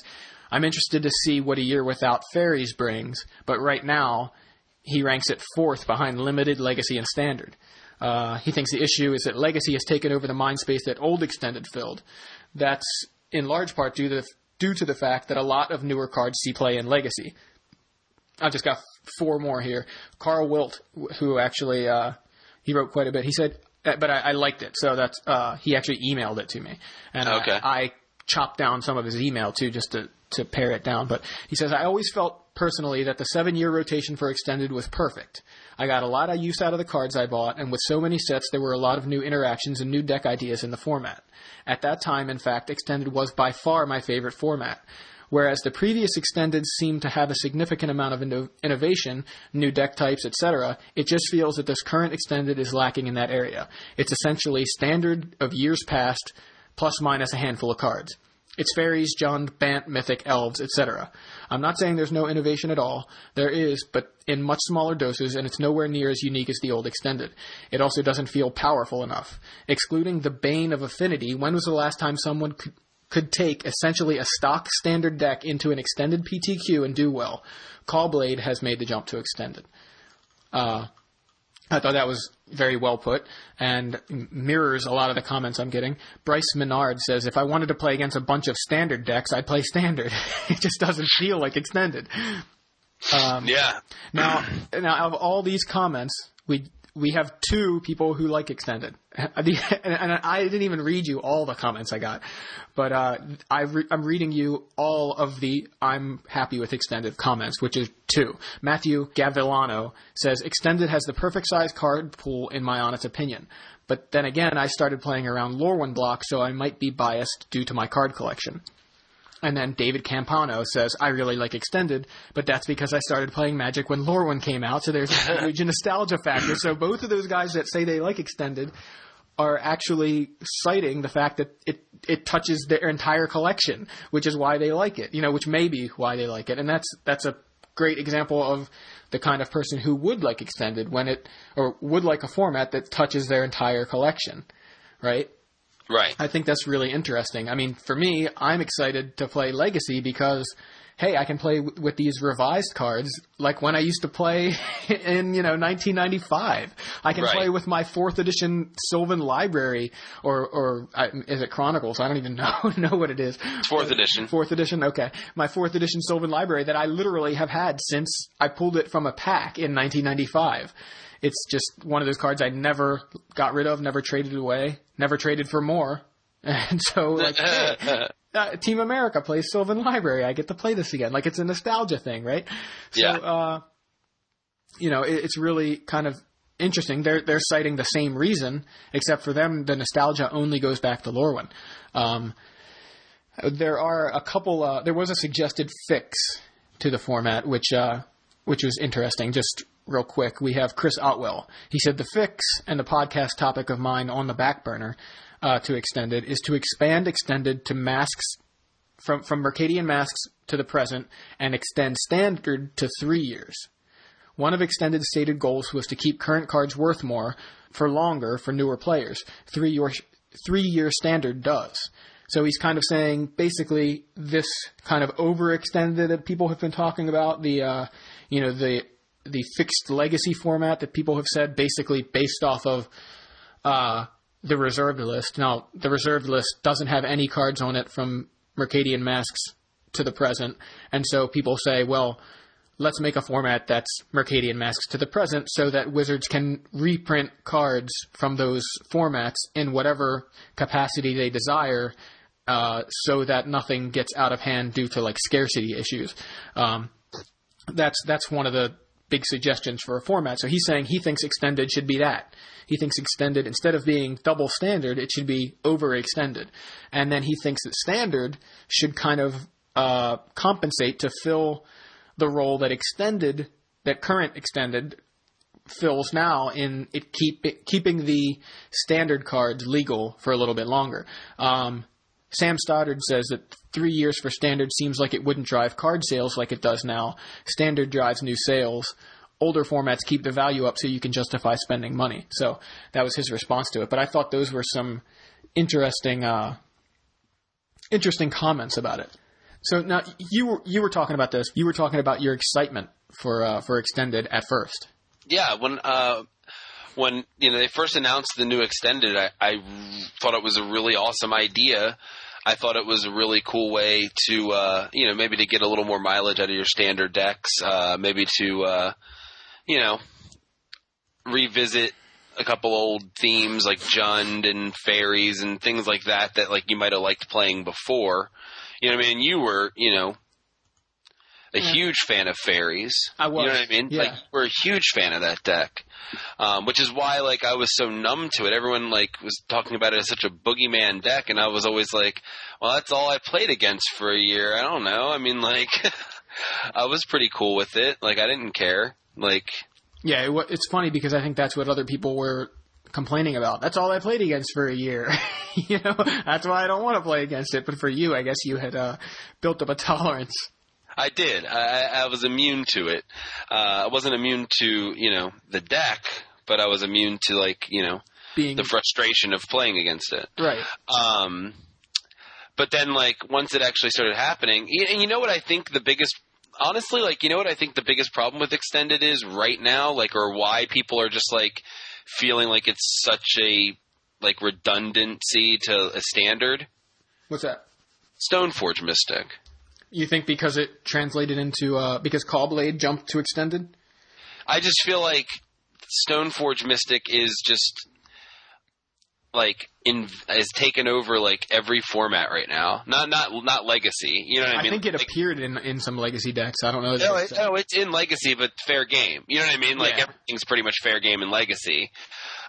I'm interested to see what a year without fairies brings, but right now he ranks it fourth behind Limited, Legacy, and Standard. Uh, he thinks the issue is that Legacy has taken over the mind space that Old Extended filled. That's in large part due to the, due to the fact that a lot of newer cards see play in Legacy. I've just got four more here. Carl Wilt, who actually uh, he wrote quite a bit. He said, uh, but I, I liked it, so that's uh, he actually emailed it to me, and I- I, chopped down some of his email too, just to to pare it down. But he says I always felt personally that the seven year rotation for extended was perfect. I got a lot of use out of the cards I bought, and with so many sets, there were a lot of new interactions and new deck ideas in the format. At that time, in fact, extended was by far my favorite format. Whereas the previous extended seemed to have a significant amount of inno- innovation, new deck types, etc., it just feels that this current extended is lacking in that area. It's essentially standard of years past, plus minus a handful of cards. It's fairies, Jund, Bant, Mythic, Elves, etc. I'm not saying there's no innovation at all. There is, but in much smaller doses, and it's nowhere near as unique as the old Extended. It also doesn't feel powerful enough. Excluding the Bane of Affinity, when was the last time someone could, could take essentially a stock standard deck into an extended PTQ and do well? Caw-Blade has made the jump to Extended. Uh, I thought that was very well put and mirrors a lot of the comments I'm getting. Bryce Menard says, if I wanted to play against a bunch of standard decks, I'd play standard. it just doesn't feel like extended. Um, Yeah. now, now, of all these comments, we we have two people who like extended, and, I didn't even read you all the comments I got, but uh, I I'm reading you all of the I'm happy with extended comments, which is two. Matthew Gavilano says extended has the perfect size card pool in my honest opinion. But then again, I started playing around Lorwyn block, so I might be biased due to my card collection. And then David Campano says, I really like Extended, but that's because I started playing Magic when Lorwyn came out, so there's a huge nostalgia factor. So both of those guys that say they like Extended are actually citing the fact that it, it touches their entire collection, which is why they like it, you know, which may be why they like it. And that's, that's a great example of the kind of person who would like Extended when it, or would like a format that touches their entire collection, right? Right. I think that's really interesting. I mean, for me, I'm excited to play Legacy because, hey, I can play w- with these revised cards like when I used to play in, you know, 1995. I can Right. play with my fourth edition Sylvan Library or, or uh, is it Chronicles? I don't even know, know what it is. Fourth edition. Fourth edition, okay. My fourth edition Sylvan Library that I literally have had since I pulled it from a pack in 1995. It's just one of those cards I never got rid of, never traded away, never traded for more. And so, like, hey, uh, Team America plays Sylvan Library. I get to play this again. Like, it's a nostalgia thing, right? So, Yeah. uh, you know, it, it's really kind of interesting. They're they're citing the same reason, except for them, the nostalgia only goes back to Lorwyn. Um, there are a couple. Uh, there was a suggested fix to the format, which uh, which was interesting. Just real quick, we have Chris Otwell. He said the fix and the podcast topic of mine on the back burner uh, to extended is to expand extended to masks from from Mercadian masks to the present and extend standard to three years. One of Extended's stated goals was to keep current cards worth more for longer for newer players. Three year, three year standard does. So he's kind of saying basically this kind of overextended that people have been talking about the uh, you know the the fixed legacy format that people have said basically based off of uh, the reserved list. Now the reserved list doesn't have any cards on it from Mercadian Masks to the present, and so people say, well, let's make a format that's Mercadian Masks to the present so that Wizards can reprint cards from those formats in whatever capacity they desire. Uh, so that nothing gets out of hand due to like scarcity issues. Um, that's that's one of the big suggestions for a format. So he's saying he thinks extended should be that. He thinks extended instead of being double standard, it should be overextended. And then he thinks that standard should kind of uh, compensate to fill the role that extended, that current extended fills now in it keep it, keeping the standard cards legal for a little bit longer. Um, Sam Stoddard says that three years for standard seems like it wouldn't drive card sales like it does now. Standard drives new sales. Older formats keep the value up so you can justify spending money. So that was his response to it. But I thought those were some interesting, uh, interesting comments about it. So now you were you were talking about this. You were talking about your excitement for uh, for extended at first. Yeah, when uh, when you know they first announced the new extended, I, I thought it was a really awesome idea. I thought it was a really cool way to uh, you know maybe to get a little more mileage out of your standard decks, uh, maybe to uh, you know revisit a couple old themes like Jund and fairies and things like that that like you might have liked playing before. You know what I mean? You were you know a Yeah. huge fan of fairies. I was, You know what I mean? yeah. Like we're a huge fan of that deck, um, which is why like I was so numb to it. Everyone like was talking about it as such a boogeyman deck, and I was always like, "Well, that's all I played against for a year." I don't know. I mean, like, I was pretty cool with it. Like, I didn't care. Like, Yeah, it, it's funny because I think that's what other people were complaining about. That's all I played against for a year. you know, that's why I don't want to play against it. But for you, I guess you had uh, built up a tolerance. I did. I, I was immune to it. Uh, I wasn't immune to you know the deck, but I was immune to like you know Being the frustration of playing against it. right. Um, but then like once it actually started happening, and you know what I think the biggest, honestly, like you know what I think the biggest problem with extended is right now, like or why people are just like feeling like it's such a like redundancy to a standard. What's that? Stoneforge Mystic. You think because it translated into uh, because Caw-Blade jumped to extended? I just feel like Stoneforge Mystic is just like in is taken over like every format right now. Not not not Legacy. You know what I mean? I, think it Like- appeared in in some legacy decks. I don't know. No, it's, it, no, it's in Legacy, but fair game. You know what I mean? Like Yeah. everything's pretty much fair game in Legacy.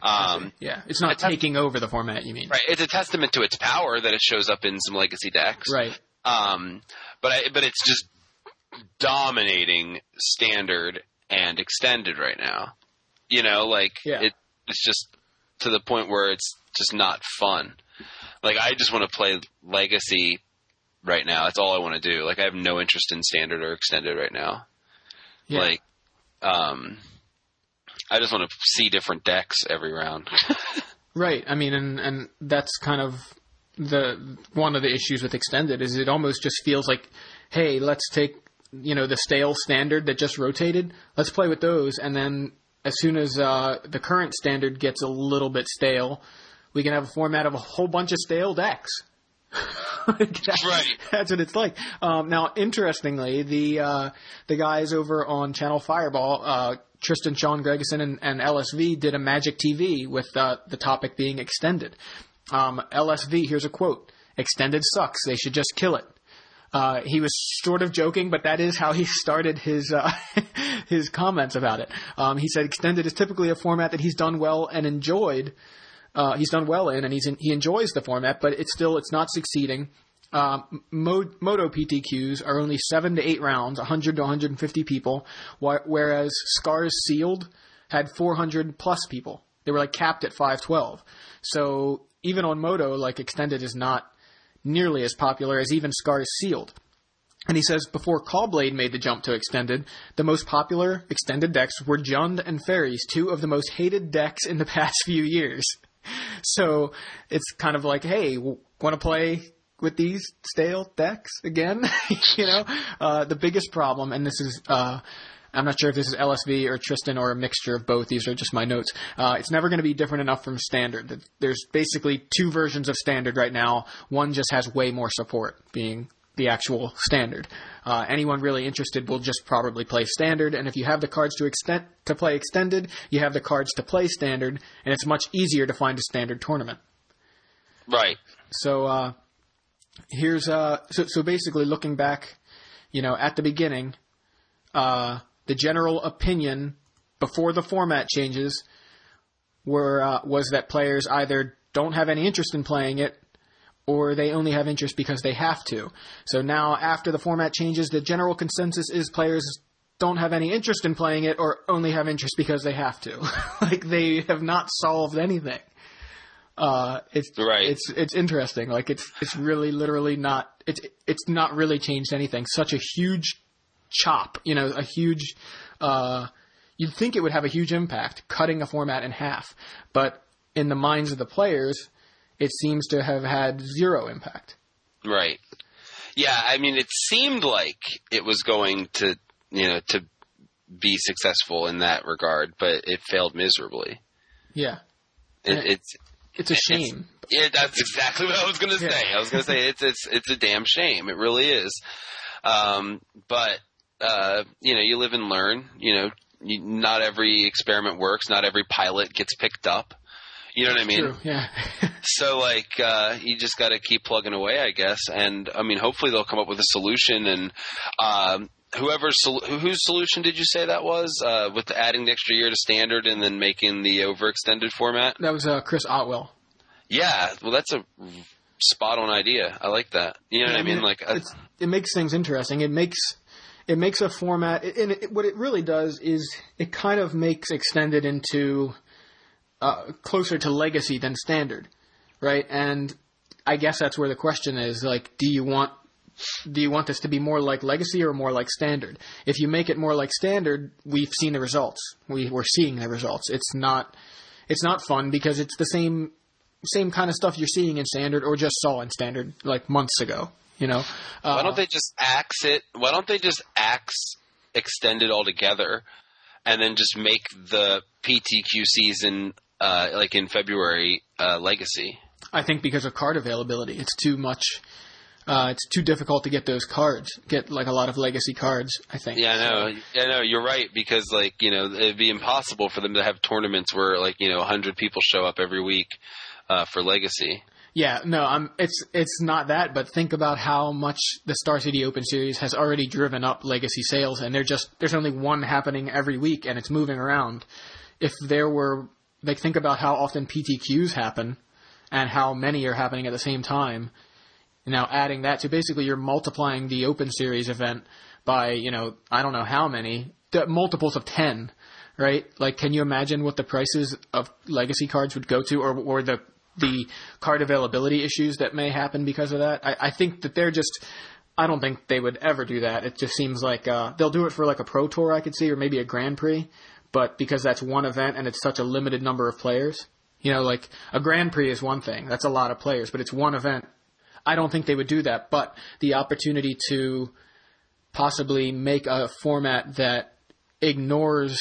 Um, yeah, it's not- taking over the format. You mean? right. It's a testament to its power that it shows up in some Legacy decks. Right. Um, but I, but it's just dominating standard and extended right now. You know, like Yeah. it, it's just to the point where it's just not fun. Like I just want to play Legacy right now. That's all I want to do. Like I have no interest in standard or extended right now. Yeah. Like, um, I just want to see different decks every round. Right. I mean, and and that's kind of the one of the issues with extended is it almost just feels like, hey, let's take you know the stale standard that just rotated, let's play with those, and then as soon as uh, the current standard gets a little bit stale, we can have a format of a whole bunch of stale decks. Like, that- Right. That's what it's like. Um, now, interestingly, the uh, the guys over on Channel Fireball, uh, Tristan Sean Gregerson and, and LSV did a Magic TV with uh, the topic being extended. Um, LSV, here's a quote: "Extended sucks. They should just kill it." Uh, he was sort of joking, but that is how he started his uh, his comments about it. Um, he said, "Extended is typically a format that he's done well and enjoyed." uh, he's done well in, and he's in, he enjoys the format, but it's still it's not succeeding. Um, Mo- MODO PTQs are only seven to eight rounds, 100 to 150 people, wh- whereas Scars Sealed had 400 plus people. They were like capped at 512. So even on MODO, like extended is not nearly as popular as even Scars Sealed. And he says before Caw-Blade made the jump to extended, the most popular extended decks were Jund and Fairies, two of the most hated decks in the past few years. So it's kind of like, hey, want to play with these stale decks again? you know, uh, the biggest problem, and this is. Uh, I'm not sure if this is LSV or Tristan or a mixture of both. These are just my notes. Uh, it's never going to be different enough from standard. There's basically two versions of standard right now. One just has way more support, being the actual standard. Uh, anyone really interested will just probably play standard, and if you have the cards to extend to play extended, you have the cards to play standard, and it's much easier to find a standard tournament. right. So uh, here's uh, so so basically looking back, you know, at the beginning, uh, the general opinion before the format changes were uh, was that players either don't have any interest in playing it or they only have interest because they have to. So now after the format changes, the general consensus is players don't have any interest in playing it or only have interest because they have to. like they have not solved anything. Uh, it's Right. It's it's interesting. Like it's it's really literally not it's it's not really changed anything. Such a huge chop, you know, a huge. Uh, you'd think it would have a huge impact, cutting a format in half, but in the minds of the players, it seems to have had zero impact. Right. Yeah, I mean, it seemed like it was going to, you know, to be successful in that regard, but it failed miserably. Yeah, It, it's it's a shame. yeah, that's exactly what I was going to Yeah. say. I was going to say it's it's it's a damn shame. It really is. Um, but uh, you know, you live and learn. You know, you, not every experiment works. Not every pilot gets picked up. You know what I mean? True. Yeah. So like uh, you just got to keep plugging away, I guess. And I mean, hopefully they'll come up with a solution. And um, whoever's sol- whose solution did you say that was uh, with adding the extra year to standard and then making the overextended format? that was uh, Chris Otwell. Yeah, well, that's a spot on idea. I like that. You know what I mean? Like, uh, it's, it makes things interesting. It makes it makes a format, and it, what it really does is it kind of makes extended into uh, closer to legacy than standard, right? And I guess that's where the question is like, do you want do you want this to be more like legacy or more like standard? If you make it more like standard, we've seen the results. We we're seeing the results. It's not it's not fun because it's the same same kind of stuff you're seeing in standard or just saw in standard like months ago. You know, uh, Why don't they just axe it? Why don't they just axe extend it altogether, and then just make the PTQ season uh, like in February uh, legacy? I think because of card availability, it's too much. Uh, it's too difficult to get those cards. Get like a lot of legacy cards. I think. Yeah, I know. Yeah, no, you're right because like you know it'd be impossible for them to have tournaments where like you know 100 people show up every week uh, for legacy. Yeah, no, I'm. It's it's not that, but think about how much the Star City Open Series has already driven up legacy sales, and they're just there's only one happening every week, and it's moving around. If there were like think about how often PTQs happen, and how many are happening at the same time. Now adding that to basically you're multiplying the Open Series event by you know I don't know how many multiples of ten, right? Like can you imagine what the prices of legacy cards would go to, or or the the card availability issues that may happen because of that. I, I think that they're just. I don't think they would ever do that. It just seems like uh, they'll do it for like a pro tour, I could see, or maybe a Grand Prix, but because that's one event and it's such a limited number of players, you know, like a Grand Prix is one thing. That's a lot of players, but it's one event. I don't think they would do that. But the opportunity to possibly make a format that ignores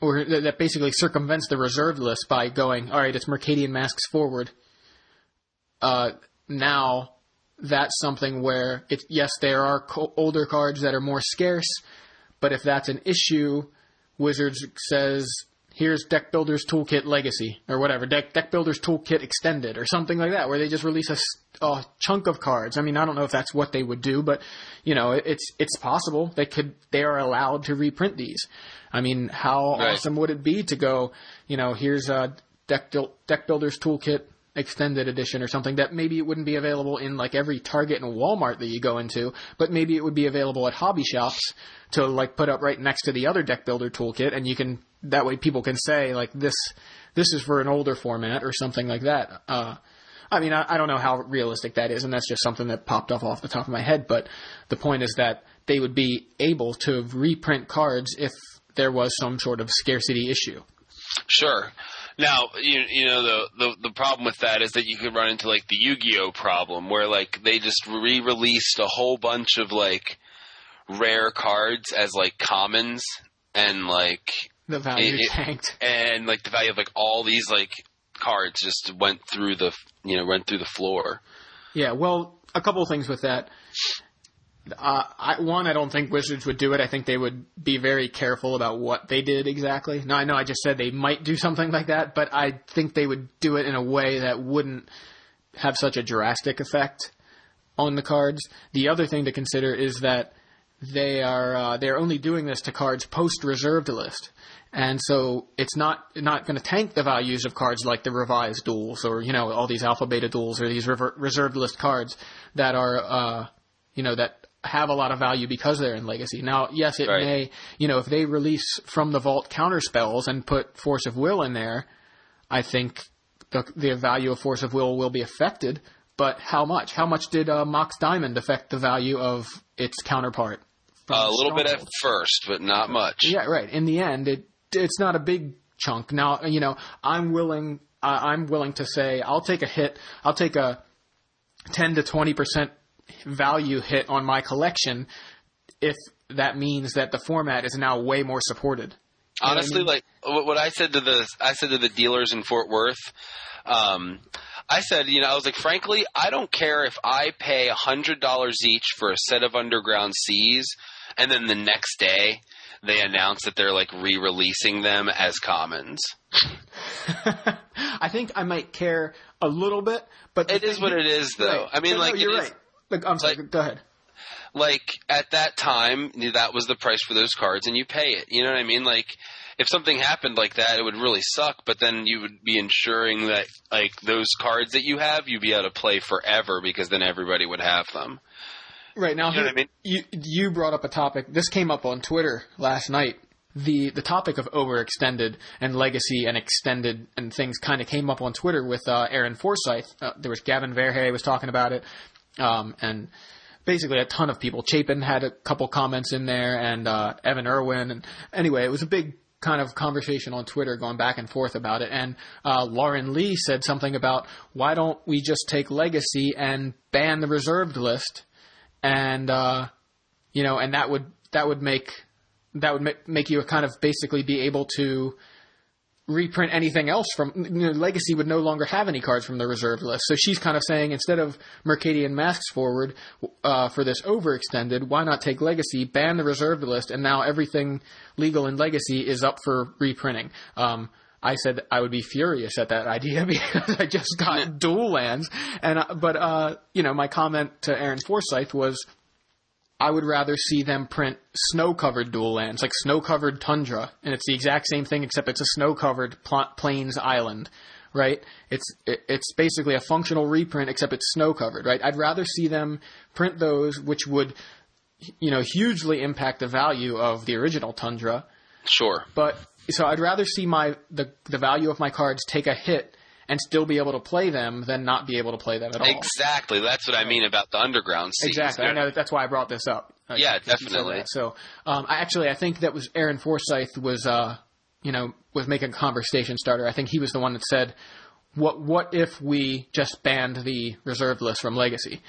or that basically circumvents the reserved list by going, all right, it's Mercadian Masks forward. Uh, now that's something where it, yes, there are co- older cards that are more scarce, but if that's an issue, Wizards says, here's Deck Builder's Toolkit Legacy, or whatever, Deck, Deck Builder's Toolkit Extended, or something like that, where they just release a, a, chunk of cards. I mean, I don't know if that's what they would do, but, you know, it's, it's possible. They could, they are allowed to reprint these. I mean, how Right. awesome would it be to go, you know, here's a Deck, Deck Builder's Toolkit extended edition or something that maybe it wouldn't be available in like every Target and Walmart that you go into, but maybe it would be available at hobby shops to like put up right next to the other deck builder toolkit and you can that way people can say like this this is for an older format or something like that. Uh I mean, I, I don't know how realistic that is, and that's just something that popped off off the top of my head. But the point is that they would be able to reprint cards if there was some sort of scarcity issue. Sure. Now, you, you know the, the the problem with that is that you could run into like the Yu-Gi-Oh problem where like they just re-released a whole bunch of like rare cards as like commons and like The value It- it- tanked. and like the value of like all these like cards just went through the you know went through the floor. Yeah, well, a couple of things with that. Uh, I, one, I don't think Wizards would do it. I think they would be very careful about what they did exactly. Now, I know I just said they might do something like that, but I think they would do it in a way that wouldn't have such a drastic effect on the cards. The other thing to consider is that they are uh, they're only doing this to cards post reserved list, and so it's not not going to tank the values of cards like the revised duels or you know all these alpha beta duels or these rever- reserved list cards that are uh, you know that have a lot of value because they're in legacy. Now, yes, it Right. may you know if they release from the vault counter spells and put force of will in there, I think the the value of force of will will be affected. But how much? How much did uh, Mox Diamond affect the value of its counterpart? from a little bit at first, but not much. Yeah, right. In the end, it it's not a big chunk. Now, you know, I'm willing. I'm willing to say I'll take a hit. I'll take a ten to twenty percent value hit on my collection if that means that the format is now way more supported. I Honestly, mean? like what I said to the I said to the dealers in Fort Worth, um, I said, you know, I was like, frankly, I don't care if I pay a hundred dollars each for a set of underground seas, and then the next day they announce that they're like re-releasing them as commons. I think I might care a little bit, but It is what it is, though. Right. I mean, No, like, you're right. I'm sorry. like- go ahead. like at that time that was the price for those cards and you pay it you know what i mean like if something happened like that it would really suck but then you would be ensuring that like those cards that you have you'd be able to play forever because then everybody would have them Right now, You know what I mean? you you brought up a topic. This came up on Twitter last night the the topic of overextended and legacy and extended and things kind of came up on Twitter with uh, Aaron Forsythe. Uh, there was Gavin Verhey was talking about it, um, and basically a ton of people. Chapin had a couple comments in there, and uh, Evan Erwin. And anyway, it was a big kind of conversation on Twitter going back and forth about it. And uh, Lauren Lee said something about why don't we just take legacy and ban the reserved list, and uh, you know, and that would that would make that would make, make you kind of basically be able to reprint anything else from you know, Legacy would no longer have any cards from the reserved list. So she's kind of saying instead of Mercadian Masks forward uh, for this overextended, why not take Legacy, ban the reserved list, and now everything legal in Legacy is up for reprinting. Um, I said I would be furious at that idea because I just got dual lands, and uh, but uh, you know my comment to Aaron Forsythe was I would rather see them print snow covered dual lands, like snow covered tundra, and it's the exact same thing except it's a snow covered pl- plains island, right? It's it, it's basically a functional reprint except it's snow covered, right? I'd rather see them print those, which would, you know, hugely impact the value of the original tundra. Sure. But so I'd rather see my the the value of my cards take a hit and still be able to play them than not be able to play them at all. Exactly. That's what I mean about the underground. Exactly. I know that that's why I brought this up. Uh, Yeah, because you said definitely. So, um, I actually I think that was Aaron Forsythe was uh, you know was making a conversation starter. I think he was the one that said, "What what if we just banned the reserve list from Legacy?"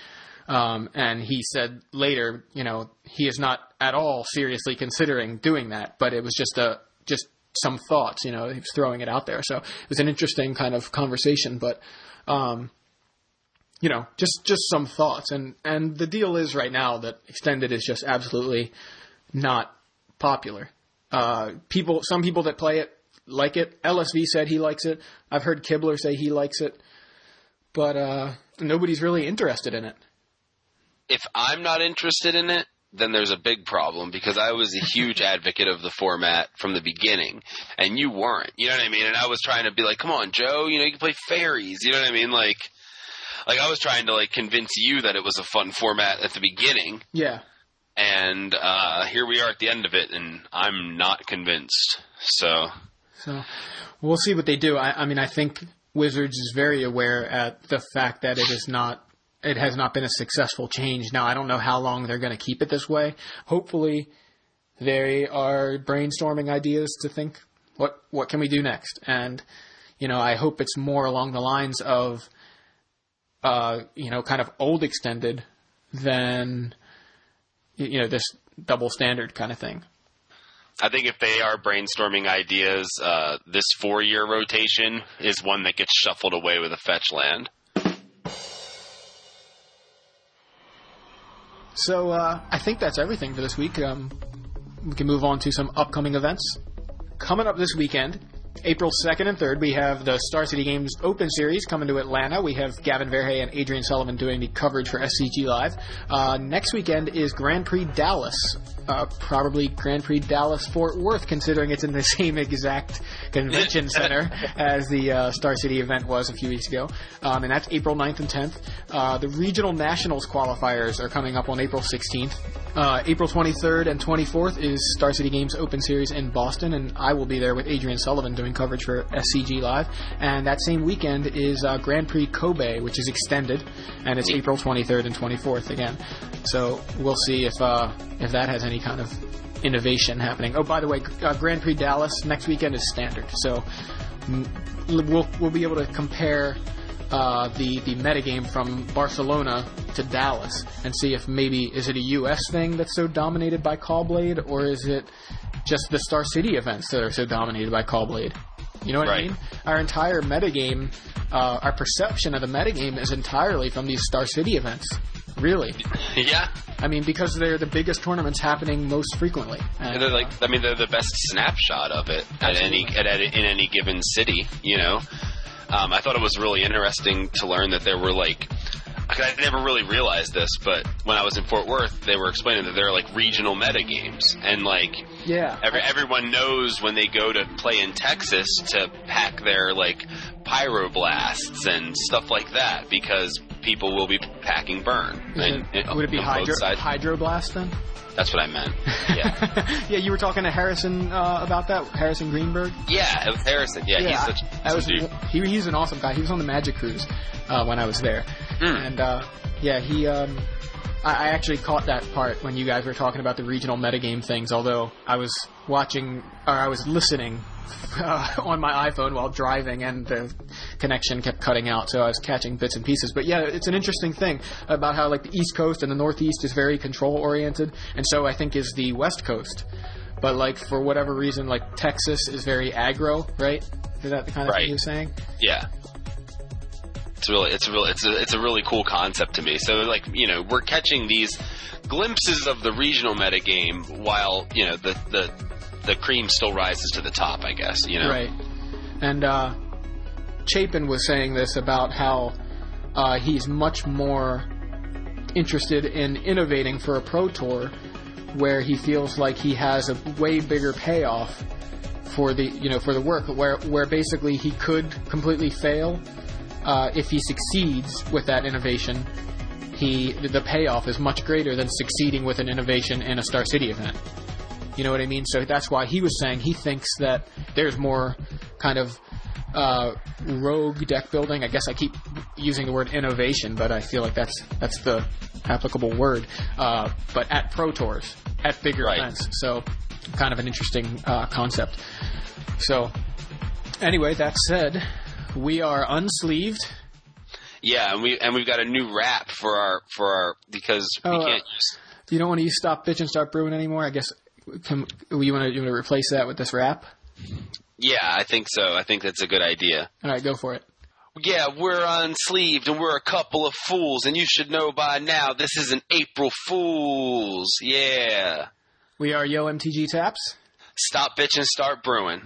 Um, and he said later, you know, he is not at all seriously considering doing that, but it was just a just some thoughts, you know, he was throwing it out there. So it was an interesting kind of conversation, but um, you know, just just some thoughts. And and the deal is right now that extended is just absolutely not popular. Uh, people, some people that play it like it. LSV said he likes it. I've heard Kibler say he likes it, but uh, nobody's really interested in it. If I'm not interested in it, then there's a big problem because I was a huge advocate of the format from the beginning, and you weren't. You know what I mean? And I was trying to be like, "Come on, Joe, you know you can play fairies." You know what I mean? Like, like I was trying to like convince you that it was a fun format at the beginning, Yeah, and uh, here we are at the end of it, and I'm not convinced. So So we'll see what they do. I, I mean, I think Wizards is very aware at the fact that it is not, it has not been a successful change. Now, I don't know how long they're going to keep it this way. Hopefully, they are brainstorming ideas to think what what can we do next. And you know, I hope it's more along the lines of, uh, you know, kind of old extended than, you know, this double standard kind of thing. I think if they are brainstorming ideas, uh, this four year rotation is one that gets shuffled away with a fetch land. So uh, I think that's everything for this week. Um, we can move on to some upcoming events. Coming up this weekend, April 2nd and 3rd, we have the Star City Games Open Series coming to Atlanta. We have Gavin Verhey and Adrian Sullivan doing the coverage for SCG Live. Uh, next weekend is Grand Prix Dallas. Uh, probably Grand Prix Dallas Fort Worth, considering it's in the same exact convention center as the uh, Star City event was a few weeks ago. Um, and that's April 9th and 10th. Uh, the regional nationals qualifiers are coming up on April 16th. Uh, April 23rd and 24th is Star City Games Open Series in Boston, and I will be there with Adrian Sullivan doing coverage for SCG Live. And that same weekend is uh, Grand Prix Kobe, which is extended, and it's April 23rd and 24th again. So we'll see if uh, if that has any kind of innovation happening. Oh, by the way, uh, Grand Prix Dallas next weekend is standard, so mm, we'll we'll be able to compare uh, the the metagame from Barcelona to Dallas and see if maybe is it a U.S. thing that's so dominated by Caw-Blade, or is it just the Star City events that are so dominated by Caw-Blade? You know what I mean? Our entire metagame, uh, our perception of the metagame is entirely from these Star City events. Really, yeah, I mean, because they're the biggest tournaments happening most frequently. And, and they're like, I mean, they're the best snapshot of it at any at in any given city. You know, um, I thought it was really interesting to learn that there were like. I never really realized this, but when I was in Fort Worth, they were explaining that there are like regional meta games, and like yeah, Every, everyone knows when they go to play in Texas to pack their like pyroblasts and stuff like that because people will be packing burn. And- it- and would it be hydro, hydroblast then? That's what I meant. Yeah, yeah, you were talking to Harrison uh, about that, Harrison Greenberg. yeah, it was Harrison. Yeah, he's such. that was dude. he, he's an awesome guy. He was on the Magic Cruise uh, when I was there, Mm. and uh, yeah, he. Um, I, I actually caught that part when you guys were talking about the regional metagame things. Although I was watching or I was listening uh, on my iPhone while driving, and the connection kept cutting out, so I was catching bits and pieces. But yeah, it's an interesting thing about how like the East Coast and the Northeast is very control oriented, and so I think is the West Coast. But like for whatever reason, like Texas is very aggro, right? Is that the kind of Right. thing you're saying? Yeah. It's really, it's really, it's a, it's a really cool concept to me. So, like, you know, we're catching these glimpses of the regional metagame while, you know, the, the, the cream still rises to the top, I guess, you know? Right. And uh, Chapin was saying this about how uh, he's much more interested in innovating for a pro tour where he feels like he has a way bigger payoff for the you know for the work where where basically he could completely fail uh, if he succeeds with that innovation he the payoff is much greater than succeeding with an innovation in a Star City event you know what I mean? So that's why he was saying he thinks that there's more kind of uh, rogue deck building. I guess I keep using the word innovation, but I feel like that's that's the applicable word. Uh, but at pro tours, at bigger Right. events, so kind of an interesting uh, concept. So anyway, that said, we are unsleeved. Yeah, and we, and we've got a new wrap for our, for our, because we Oh, uh, can't use, You don't want to use stop bitch and start brewing anymore. I guess can, you want to you want to replace that with this wrap? yeah, I think so. I think that's a good idea. All right, go for it. Yeah, we're unsleeved and we're a couple of fools, and you should know by now this is an April Fool's. Yeah. We are Yo MTG Taps. Stop bitch and start brewing.